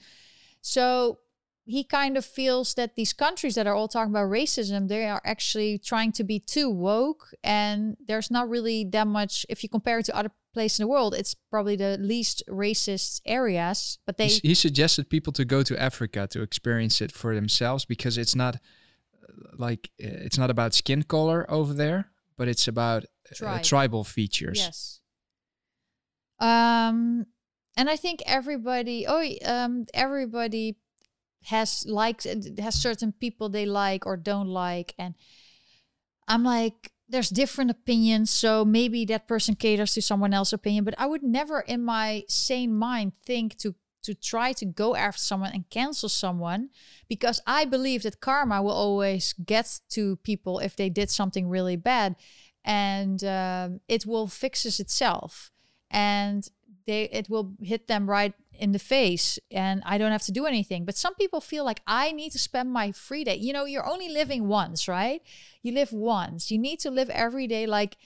So he kind of feels that these countries that are all talking about racism, they are actually trying to be too woke. And there's not really that much, if you compare it to other places in the world, it's probably the least racist areas. But they, s- he suggested people to go to Africa to experience it for themselves because it's not like uh, it's not about skin color over there, but it's about uh, tribal features. yes. Um, and I think everybody, oh, um, everybody has likes has certain people they like or don't like, and I'm like, there's different opinions, so maybe that person caters to someone else's opinion. But I would never, in my sane mind, think to to try to go after someone and cancel someone because I believe that karma will always get to people if they did something really bad, and um, it will fixes itself, and they it will hit them right in the face, and I don't have to do anything. But some people feel like I need to spend my free day. You know, you're only living once, right? You live once. You need to live every day like.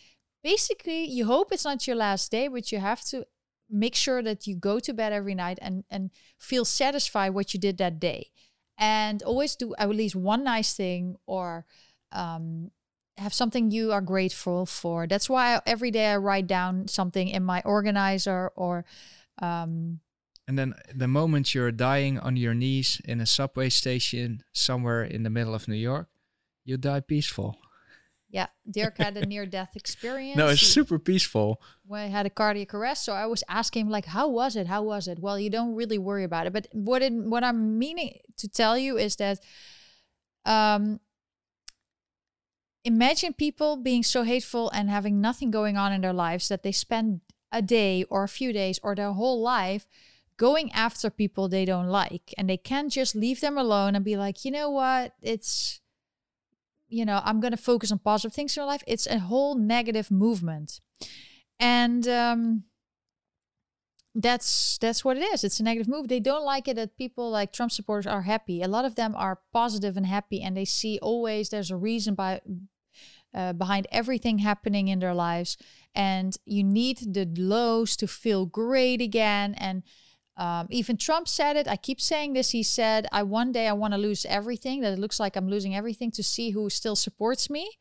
Basically, you hope it's not your last day, but you have to make sure that you go to bed every night and and feel satisfied what you did that day and always do at least one nice thing or um, have something you are grateful for that's why every day i write down something in my organizer or um, And then the moment you're dying on your knees in a subway station somewhere in the middle of New York, you die peaceful. Yeah dirk had a near death experience (laughs) No, it's He- super peaceful. when I had a cardiac arrest. So I was asking him like, "How was it? How was it?" Well, you don't really worry about it. But what it, what I'm meaning to tell you is that, um, imagine people being so hateful and having nothing going on in their lives that they spend a day or a few days or their whole life going after people they don't like and they can't just leave them alone and be like you know what it's you know i'm going to focus on positive things in your life it's a whole negative movement. And um that's that's what it is it's a negative move. They don't like it that people like trump supporters are happy. A lot of them are positive and happy and they see always there's a reason by uh, behind everything happening in their lives. And you need the lows to feel great again and um, even Trump said it. I keep saying this. He said, "I one day I want to lose everything. That it looks like I'm losing everything to see who still supports me,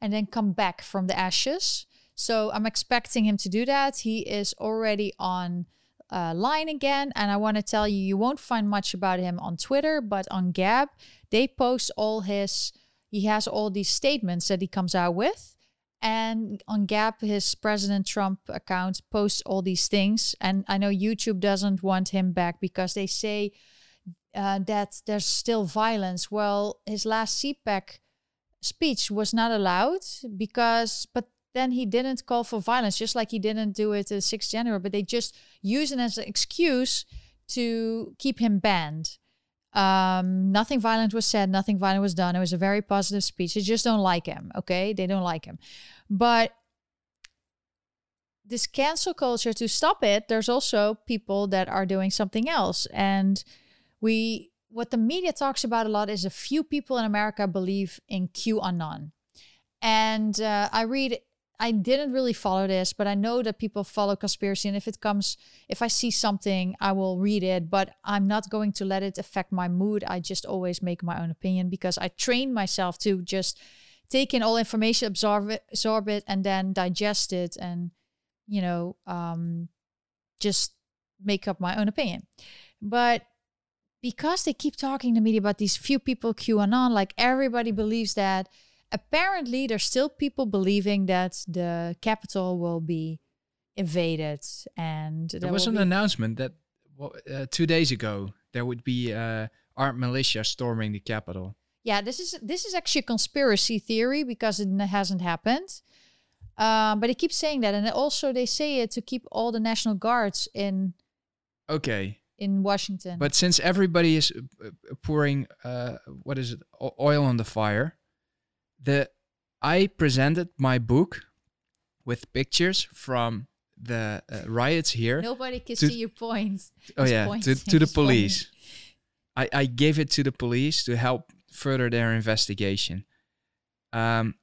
and then come back from the ashes." So I'm expecting him to do that. He is already on uh, line again, and I want to tell you, you won't find much about him on Twitter, but on Gab, they post all his. He has all these statements that he comes out with and on Gab, his President Trump account posts all these things. And I know YouTube doesn't want him back because they say uh, that there's still violence. Well, his last CPAC speech was not allowed because, but then he didn't call for violence, just like he didn't do it the 6th January, but they just use it as an excuse to keep him banned. Um, nothing violent was said, nothing violent was done. It was a very positive speech. They just don't like him, okay? They don't like him. But this cancel culture, to stop it, there's also people that are doing something else. And we, what the media talks about a lot is a few people in America believe in QAnon. And uh, I read I didn't really follow this, but I know that people follow conspiracy. And if it comes, if I see something, I will read it, but I'm not going to let it affect my mood. I just always make my own opinion because I train myself to just take in all information, absorb it, absorb it, and then digest it and, you know, um, just make up my own opinion. But because they keep talking to me about these few people QAnon, like everybody believes that apparently there's still people believing that the Capitol will be invaded and there, there was an be- announcement that well, uh, two days ago there would be uh, armed militia storming the Capitol yeah this is this is actually a conspiracy theory because it hasn't happened. Um, but they keep saying that and also they say it to keep all the national guards in okay. in washington. But since everybody is uh, pouring uh, what is it oil on the fire the I presented my book with pictures from the uh, riots here. Nobody can see your points. Oh yeah, to, to the police. I, I gave it to the police to help further their investigation. Um,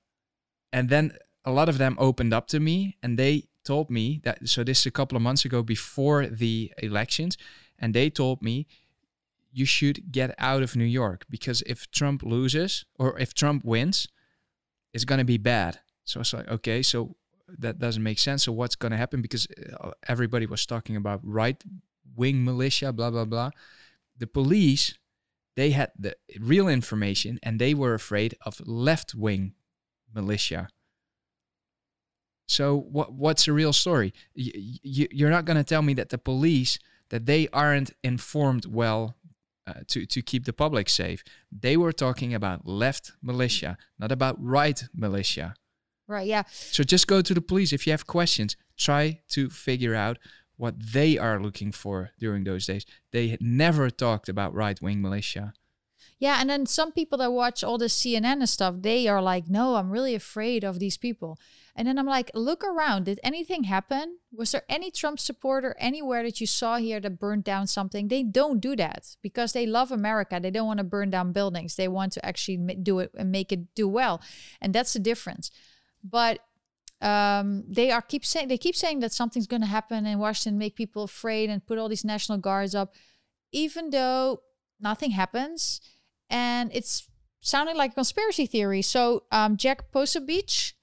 and then a lot of them opened up to me and they told me that so this is a couple of months ago before the elections and they told me you should get out of New York because if Trump loses or if Trump wins it's going to be bad. So it's like, okay, so that doesn't make sense. So what's going to happen? Because uh, everybody was talking about right wing militia, blah, blah, blah. The police, they had the real information and they were afraid of left wing militia. So what what's the real story? Y- y- you're not going to tell me that the police that they aren't informed well uh, to to keep the public safe. They were talking about left militia, not about right militia. Right. Yeah. So just go to the police if you have questions. Try to figure out what they are looking for during those days. They never talked about right wing militia. Yeah, and then some people that watch all the CNN and stuff, they are like, "No, I'm really afraid of these people." And then I'm like, look around. Did anything happen? Was there any Trump supporter anywhere that you saw here that burned down something? They don't do that because they love America. They don't want to burn down buildings. They want to actually do it and make it do well. And that's the difference. But um, they are keep saying they keep saying that something's going to happen in Washington, make people afraid, and put all these national guards up, even though nothing happens, and it's sounding like a conspiracy theory. So um, Jack Posobiec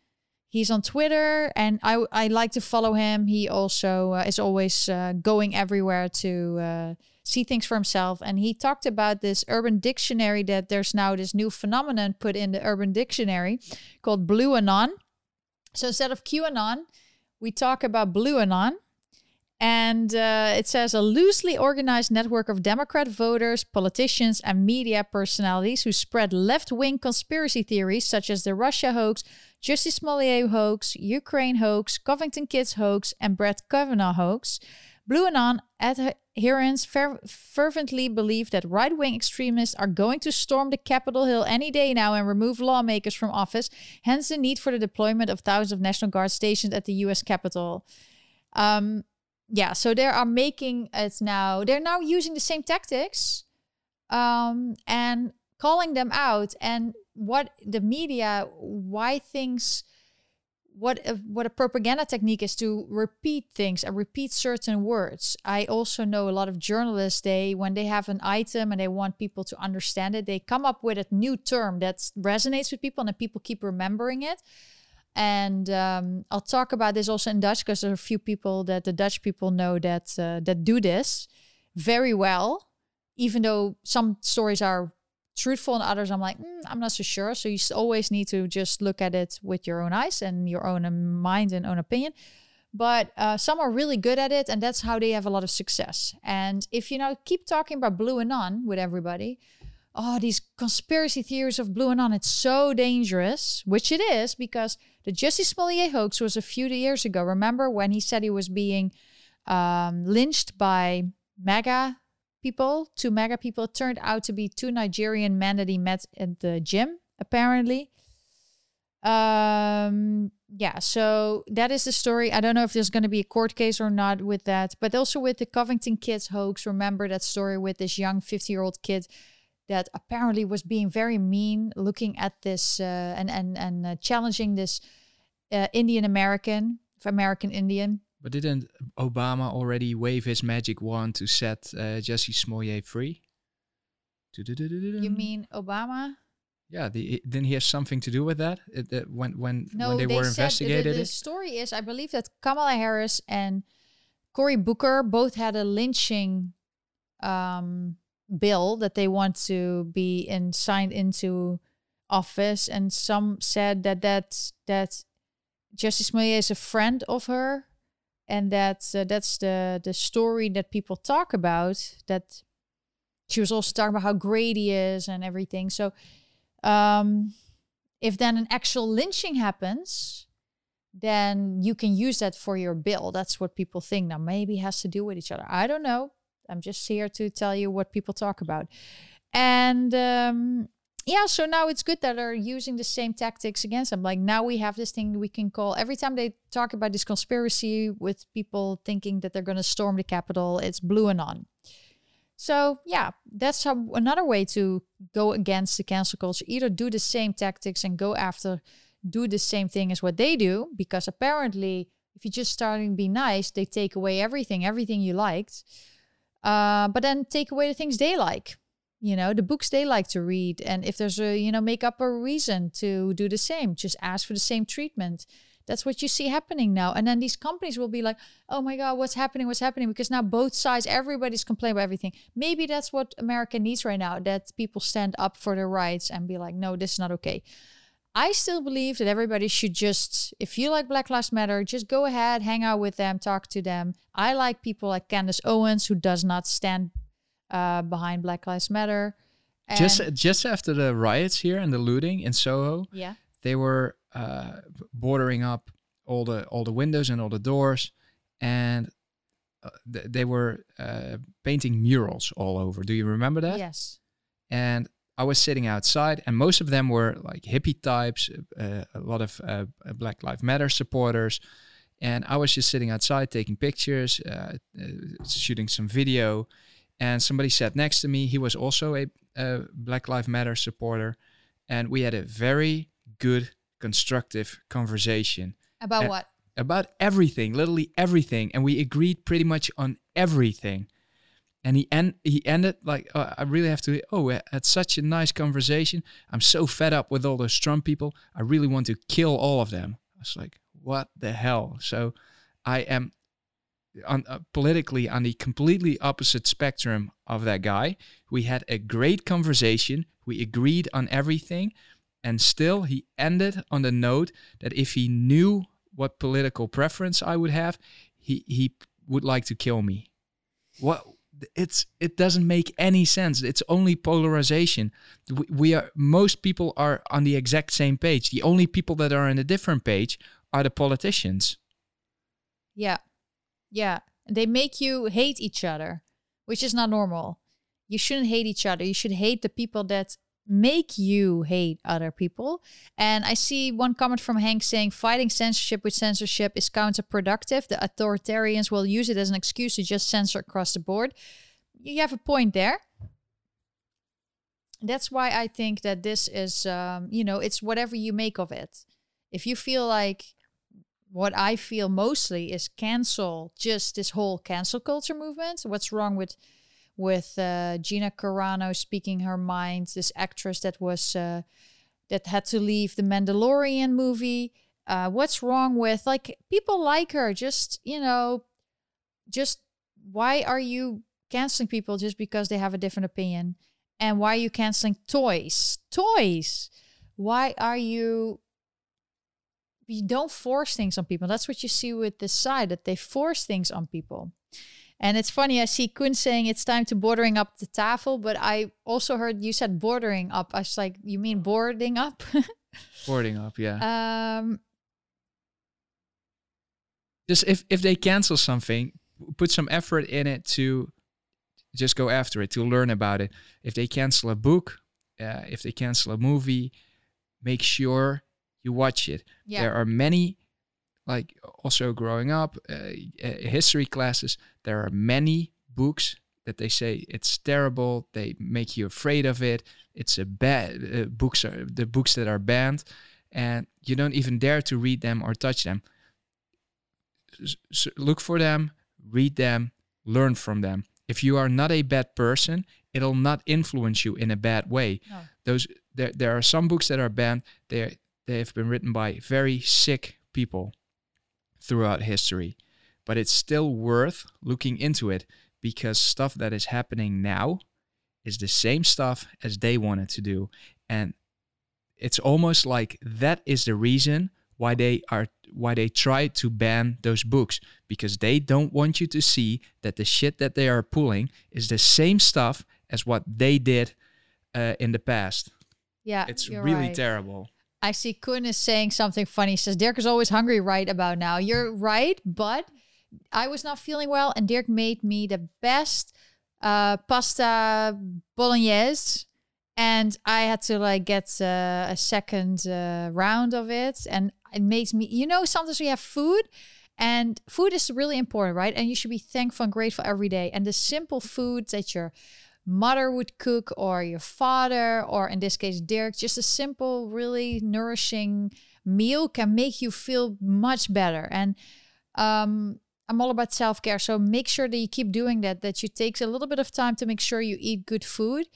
he's on Twitter, and I I like to follow him. He also uh, is always uh, going everywhere to uh, see things for himself. And he talked about this Urban Dictionary that there's now this new phenomenon put in the Urban Dictionary called Blue Anon. So instead of QAnon, we talk about Blue Anon. And uh, it says a loosely organized network of Democrat voters, politicians, and media personalities who spread left wing conspiracy theories such as the Russia hoax, Jussie Smollett hoax, Ukraine hoax, Covington Kids hoax, and Brett Kavanaugh hoax. Blue Anon adherents fer- fervently believe that right wing extremists are going to storm the Capitol Hill any day now and remove lawmakers from office, hence the need for the deployment of thousands of National Guard stationed at the US Capitol. Um, yeah, so they are making it now, they're now using the same tactics um, and calling them out. And what the media, why things what a, what a propaganda technique is to repeat things and repeat certain words. I also know a lot of journalists. They when they have an item and they want people to understand it, they come up with a new term that resonates with people, and people keep remembering it. And um, I'll talk about this also in Dutch because there are a few people that the Dutch people know that uh, that do this very well, even though some stories are truthful and others i'm like mm, i'm not so sure. So you always need to just look at it with your own eyes and your own um, mind and own opinion. But uh, some are really good at it and that's how they have a lot of success. And if you now keep talking about blue anon with everybody oh these conspiracy theories of blue anon it's so dangerous which it is because the Jussie Smollett hoax was a few years ago remember when he said he was being um, lynched by MAGA people, two MAGA people, turned out to be two Nigerian men that he met at the gym, apparently. Um, yeah, so that is the story. I don't know if there's going to be a court case or not with that, but also with the Covington kids hoax. Remember that story with this young 50 year old kid that apparently was being very mean, looking at this uh, and and and uh, challenging this uh, Indian American, American Indian but didn't Obama already wave his magic wand to set uh, Jussie Smollett free? You mean Obama? Yeah, the, didn't he have something to do with that? It, uh, when when no, when they, they were investigated? The, the story is, I believe that Kamala Harris and Cory Booker both had a lynching um, bill that they want to be in signed into office, and some said that that that Jussie Smollett is a friend of her. And that uh, that's the the story that people talk about that she was also talking about how great he is and everything. So um if then an actual lynching happens then you can use that for your bill. That's what people think. Now maybe has to do with each other. I don't know i'm just here to tell you what people talk about and um yeah, so now it's good that they're using the same tactics against them. Like now we have this thing we can call every time they talk about this conspiracy with people thinking that they're going to storm the Capitol, it's Blue Anon. So yeah, that's how another way to go against the cancel culture. Either do the same tactics and go after, do the same thing as what they do, because apparently, if you're just starting to be nice, they take away everything, everything you liked, uh, but then take away the things they like you know the books they like to read. And if there's a you know make up a reason to do the same just ask for the same treatment. That's what you see happening now. And then these companies will be like oh my god what's happening? What's happening? Because now both sides everybody's complaining about everything. Maybe that's what america needs right now that people stand up for their rights and be like no this is not okay i still believe that everybody should just if you like black lives matter just go ahead hang out with them talk to them i like people like candace owens who does not stand uh, behind Black Lives Matter. And just just after the riots here and the looting in Soho, yeah, they were uh, bordering up all the all the windows and all the doors, and uh, th- they were uh, painting murals all over. Do you remember that? Yes. And I was sitting outside, and most of them were like hippie types, uh, a lot of uh, Black Lives Matter supporters. And I was just sitting outside taking pictures, uh, uh, shooting some video, and somebody sat next to me. He was also a, a Black Lives Matter supporter, and we had a very good, constructive conversation about what about everything, literally everything, and we agreed pretty much on everything. And he end he ended like oh, I really have to. Oh, we had such a nice conversation. I'm so fed up with all those Trump people. I really want to kill all of them. I was like, what the hell? So I am on uh, politically on the completely opposite spectrum of that guy. We had a great conversation. We agreed on everything, and still he ended on the note that if he knew what political preference I would have, he he would like to kill me. What it's it doesn't make any sense. It's only polarization. We, are most people are on the exact same page. The only people that are on a different page are the politicians. Yeah. Yeah. They make you hate each other, which is not normal. You shouldn't hate each other. You should hate the people that make you hate other people. And I see one comment from Hank saying fighting censorship with censorship is counterproductive. The authoritarians will use it as an excuse to just censor across the board. You have a point there. That's why I think that this is, um, you know, it's whatever you make of it. If you feel like what I feel mostly is cancel just this whole cancel culture movement. What's wrong with with uh, Gina Carano speaking her mind, this actress that was uh, that had to leave the Mandalorian movie. Uh, what's wrong with like people like her? Just you know, just why are you canceling people just because they have a different opinion? And why are you canceling toys? Toys. Why are you? You don't force things on people. That's what you see with this side that they force things on people. And it's funny, I see Koen saying it's time to bordering up the tafel, but I also heard you said bordering up. I was like, you mean boarding up? (laughs) boarding up, yeah. Um, just if, if they cancel something, put some effort in it to just go after it, to learn about it. If they cancel a book, uh, if they cancel a movie, make sure you watch it. Yeah. There are many like also growing up, uh, uh, history classes, there are many books that they say it's terrible. They make you afraid of it. It's a bad uh, books are the books that are banned, and you don't even dare to read them or touch them. look for them, read them, learn from them. If you are not a bad person, it'll not influence you in a bad way. No. Those there there are some books that are banned. They they have been written by very sick people throughout history. But it's still worth looking into it because stuff that is happening now is the same stuff as they wanted to do. And it's almost like that is the reason why they are why they try to ban those books because they don't want you to see that the shit that they are pulling is the same stuff as what they did uh, in the past. Yeah, it's really right. terrible. I see Koen is saying something funny. He says Dirk is always hungry right about now. You're right, but I was not feeling well, and Dirk made me the best uh, pasta bolognese, and I had to like get uh, a second uh, round of it, and it makes me. You know, sometimes we have food. And food is really important, right? And you should be thankful and grateful every day. And the simple food that you're mother would cook or your father or in this case Dirk just a simple really nourishing meal can make you feel much better. And um, I'm all about self-care so make sure that you keep doing that that you take a little bit of time to make sure you eat good food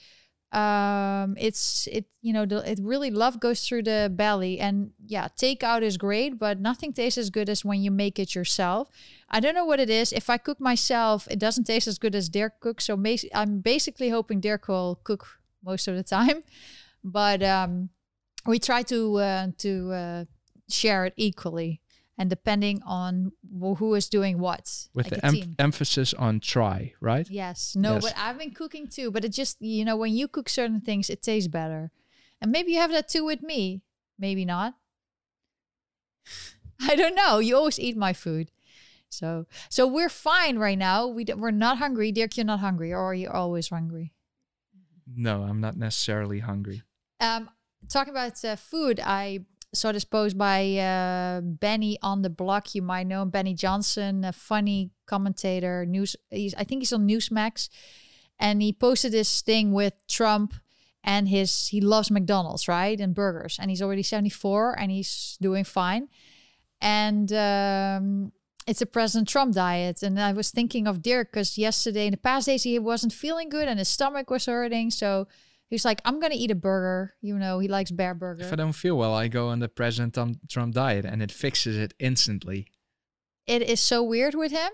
um it's it you know the, it really love goes through the belly and yeah takeout is great but nothing tastes as good as when you make it yourself. I don't know what it is. If i cook myself it doesn't taste as good as dirk cooks so i'm basically hoping dirk will cook most of the time (laughs) but um we try to uh, to uh, share it equally and depending on who is doing what with like the em- emphasis on try right? Yes. No yes. but i've been cooking too but it just you know when you cook certain things it tastes better. And maybe you have that too with me. Maybe not. (laughs) I don't know. You always eat my food. So so we're fine right now. We we're not hungry. Dirk you're not hungry or are you always hungry? No i'm not necessarily hungry. Um talking about uh, food i saw this post by uh, Benny on the block. You might know Benny Johnson, a funny commentator. News, he's, I think he's on Newsmax, and he posted this thing with Trump and his. He loves McDonald's, right, and burgers, and he's already seventy four, and he's doing fine. And um, it's a President Trump diet, and I was thinking of Dirk because yesterday, in the past days, he wasn't feeling good, and his stomach was hurting, so He's like, I'm gonna eat a burger. You know, he likes bear burger. If I don't feel well, I go on the President Trump diet, and it fixes it instantly. It is so weird with him,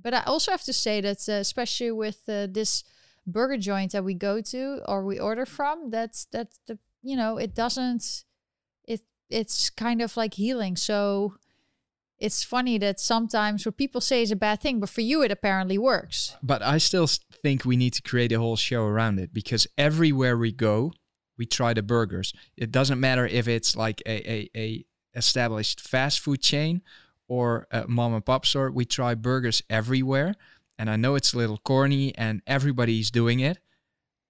but I also have to say that, uh, especially with uh, this burger joint that we go to or we order from, that's that's the you know it doesn't it it's kind of like healing. So it's funny that sometimes what people say is a bad thing, but for you it apparently works. But I still think we need to create a whole show around it because everywhere we go, we try the burgers. It doesn't matter if it's like a, a, a established fast food chain or a mom and pop store. We try burgers everywhere. And I know it's a little corny and everybody's doing it,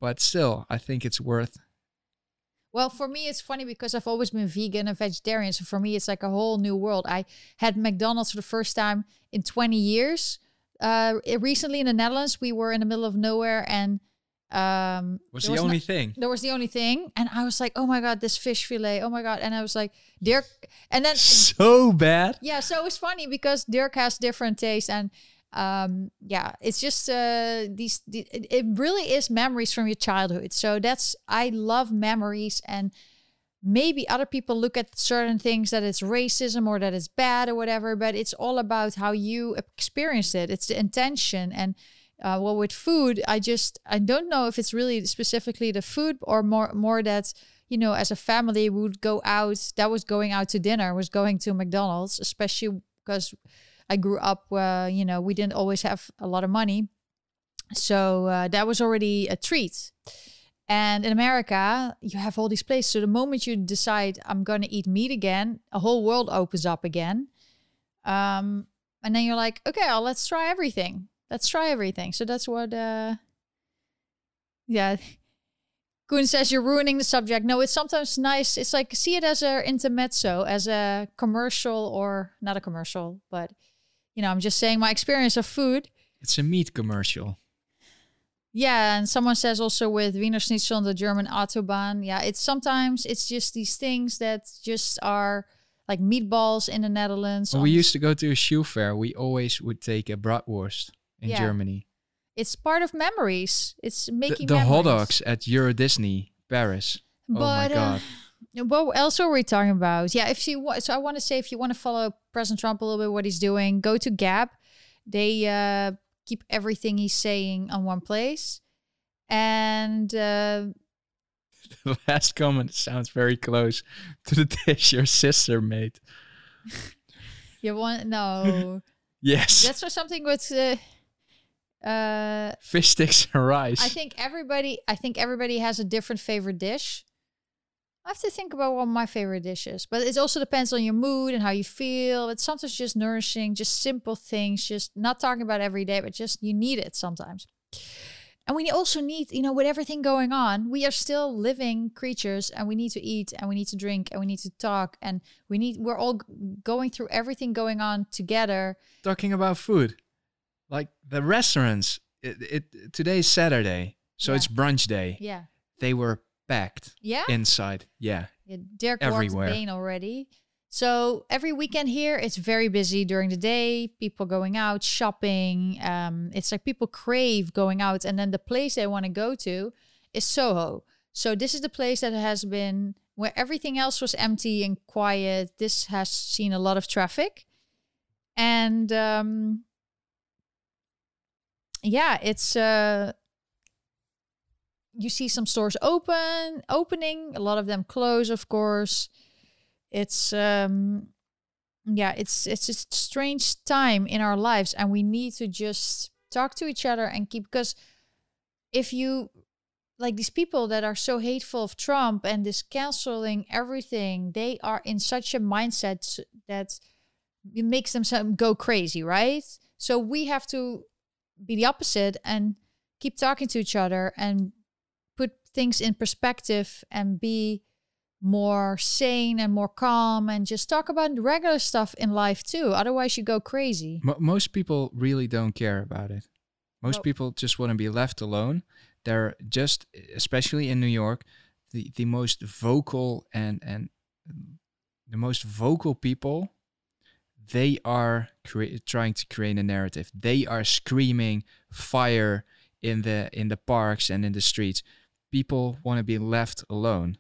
but still, I think it's worth. Well, for me, it's funny because I've always been vegan and vegetarian. So for me, it's like a whole new world. I had McDonald's for the first time in 20 years. Uh, recently in the Netherlands, we were in the middle of nowhere and um, Was the no- only thing. There was the only thing. And I was like, oh my God, this fish fillet. Oh my God. And I was like, Dirk. And then, (laughs) So bad. yeah, so it's funny because Dirk has different tastes. And um, yeah, it's just uh, these, the, it, really is memories from your childhood. So that's, I love memories. And maybe other people look at certain things that it's racism or that it's bad or whatever, but it's all about how you experienced it. It's the intention. And uh, well, with food, I just I don't know if it's really specifically the food or more more that you know as a family would go out. That was going out to dinner, was going to McDonald's, especially because I grew up. Uh, you know, we didn't always have a lot of money, so uh, that was already a treat. And in America, you have all these places. So the moment you decide I'm going to eat meat again, a whole world opens up again. Um, and then you're like, okay, well, let's try everything. Let's try everything. So that's what, uh, yeah. Koen says you're ruining the subject. No, it's sometimes nice. It's like see it as a intermezzo, as a commercial or not a commercial, but you know, I'm just saying my experience of food. It's a meat commercial. Yeah, and someone says also with Wiener Schnitzel on the German Autobahn. Yeah, it's sometimes it's just these things that just are like meatballs in the Netherlands. When we used to go to a shoe fair, we always would take a bratwurst in Yeah. Germany. it's part of memories. It's making the hot memories. dogs at Euro Disney Paris. oh my But uh, god. What else are we talking about? Yeah, if you so I want to say if you want to follow President Trump a little bit, what he's doing, go to Gab. They uh, keep everything he's saying on one place, and uh, (laughs) The last comment sounds very close to the dish your sister made. (laughs) you want no. (laughs) Yes. That's for something with. Uh, uh, Fish sticks and rice. I think everybody. I think everybody has a different favorite dish. Have to think about what my favorite dish is, but it also depends on your mood and how you feel. It's sometimes just nourishing, just simple things, just not talking about every day, but just you need it sometimes. And we also need, you know, with everything going on, we are still living creatures and we need to eat and we need to drink and we need to talk and we need, we're all going through everything going on together. Talking about food, like the restaurants. It, it today's Saturday, so Yeah. it's brunch day. Yeah. They were packed Yeah. inside. Yeah. Yeah, Dirk Everywhere. walked Bane already. So every weekend here, it's very busy during the day. People going out shopping. Um, it's like people crave going out, and then the place they want to go to is Soho. So this is the place that has been where everything else was empty and quiet. This has seen a lot of traffic, and um, yeah, it's uh, you see some stores open, opening. A lot of them close, of course. It's um, yeah, it's it's a strange time in our lives, and we need to just talk to each other and keep because if you like these people that are so hateful of Trump and this canceling everything, they are in such a mindset that it makes them go crazy, right? So we have to be the opposite and keep talking to each other and put things in perspective and be more sane and more calm and just talk about regular stuff in life too. Otherwise, you go crazy. Mo most people really don't care about it. Most Well- people just want to be left alone. They're just, especially in New York, the, the most vocal and and the most vocal people. They are crea- trying to create a narrative. They are screaming fire in the in the parks and in the streets. People want to be left alone.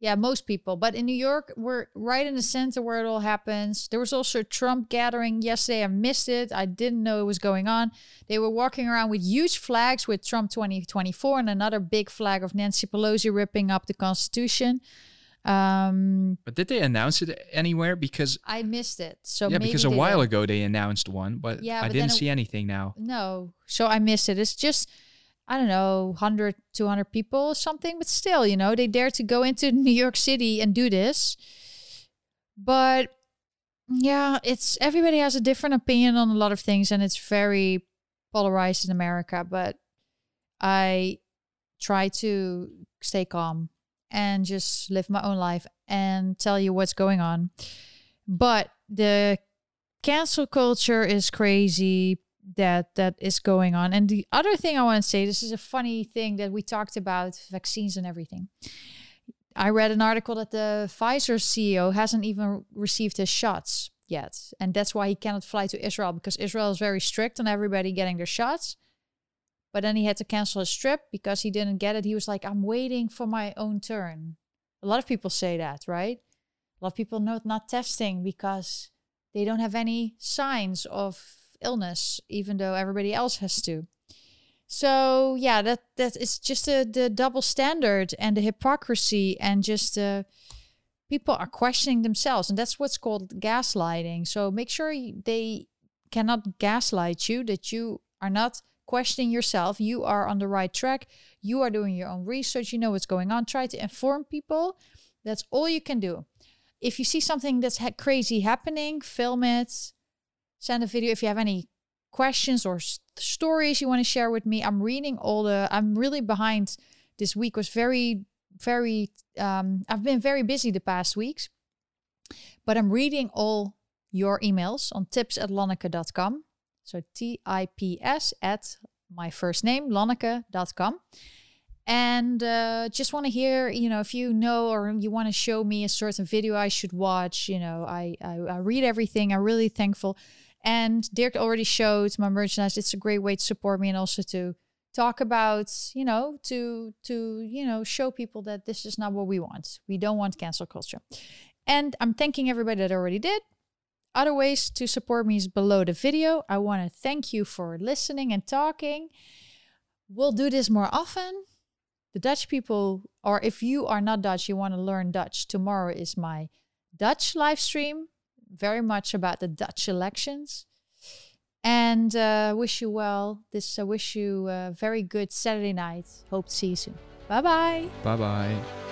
Yeah, most people. But in New York, we're right in the center where it all happens. There was also a Trump gathering yesterday. I missed it. I didn't know it was going on. They were walking around with huge flags with Trump 2024 and another big flag of Nancy Pelosi ripping up the Constitution. Um, But did they announce it anywhere? Because I missed it. So yeah, because a while don't. ago they announced one, but Yeah, I but didn't then it- see anything now. No. So I missed it. It's just, I don't know, 100, 200 people or something. But still, you know, they dare to go into (laughs) New York City and do this. But yeah, it's everybody has a different opinion on a lot of things and it's very polarized in America. But I try to stay calm and just live my own life and tell you what's going on. But the cancel culture is crazy that that is going on. And the other thing I want to say, this is a funny thing that we talked about vaccines and everything. I read an article that the Pfizer CEO hasn't even received his shots yet. And that's why he cannot fly to Israel because Israel is very strict on everybody getting their shots. But then he had to cancel his trip because he didn't get it. He was like, I'm waiting for my own turn. A lot of people say that, right? A lot of people not not testing because they don't have any signs of illness, even though everybody else has to. So yeah, that that is just a, the double standard and the hypocrisy and just uh, people are questioning themselves, and that's what's called gaslighting. So make sure they cannot gaslight you that you are not questioning yourself. You are on the right track. You are doing your own research. You know what's going on. Try to inform people. That's all you can do. If you see something that's ha- crazy happening, film it. Send a video if you have any questions or stories you want to share with me. I'm reading all the. I'm really behind. This week was very, very. Um, I've been very busy the past weeks, but I'm reading all your emails on tips at lonneke.com. So T I P S at my first name, lonneke.com. And uh, just want to hear, you know, if you know or you want to show me a certain video I should watch, you know, I, I, I read everything. I'm really thankful. And Dirk already showed my merchandise. It's a great way to support me and also to talk about, you know, to to you know show people that this is not what we want. We don't want cancel culture. And I'm thanking everybody that already did. Other ways to support me is below the video. I want to thank you for listening and talking. We'll do this more often. The Dutch people, or if you are not Dutch, you want to learn Dutch, tomorrow is my Dutch live stream, very much about the Dutch elections. And uh, wish you well. This I wish you a very good Saturday night. Hope to see you soon. Bye bye. Bye bye.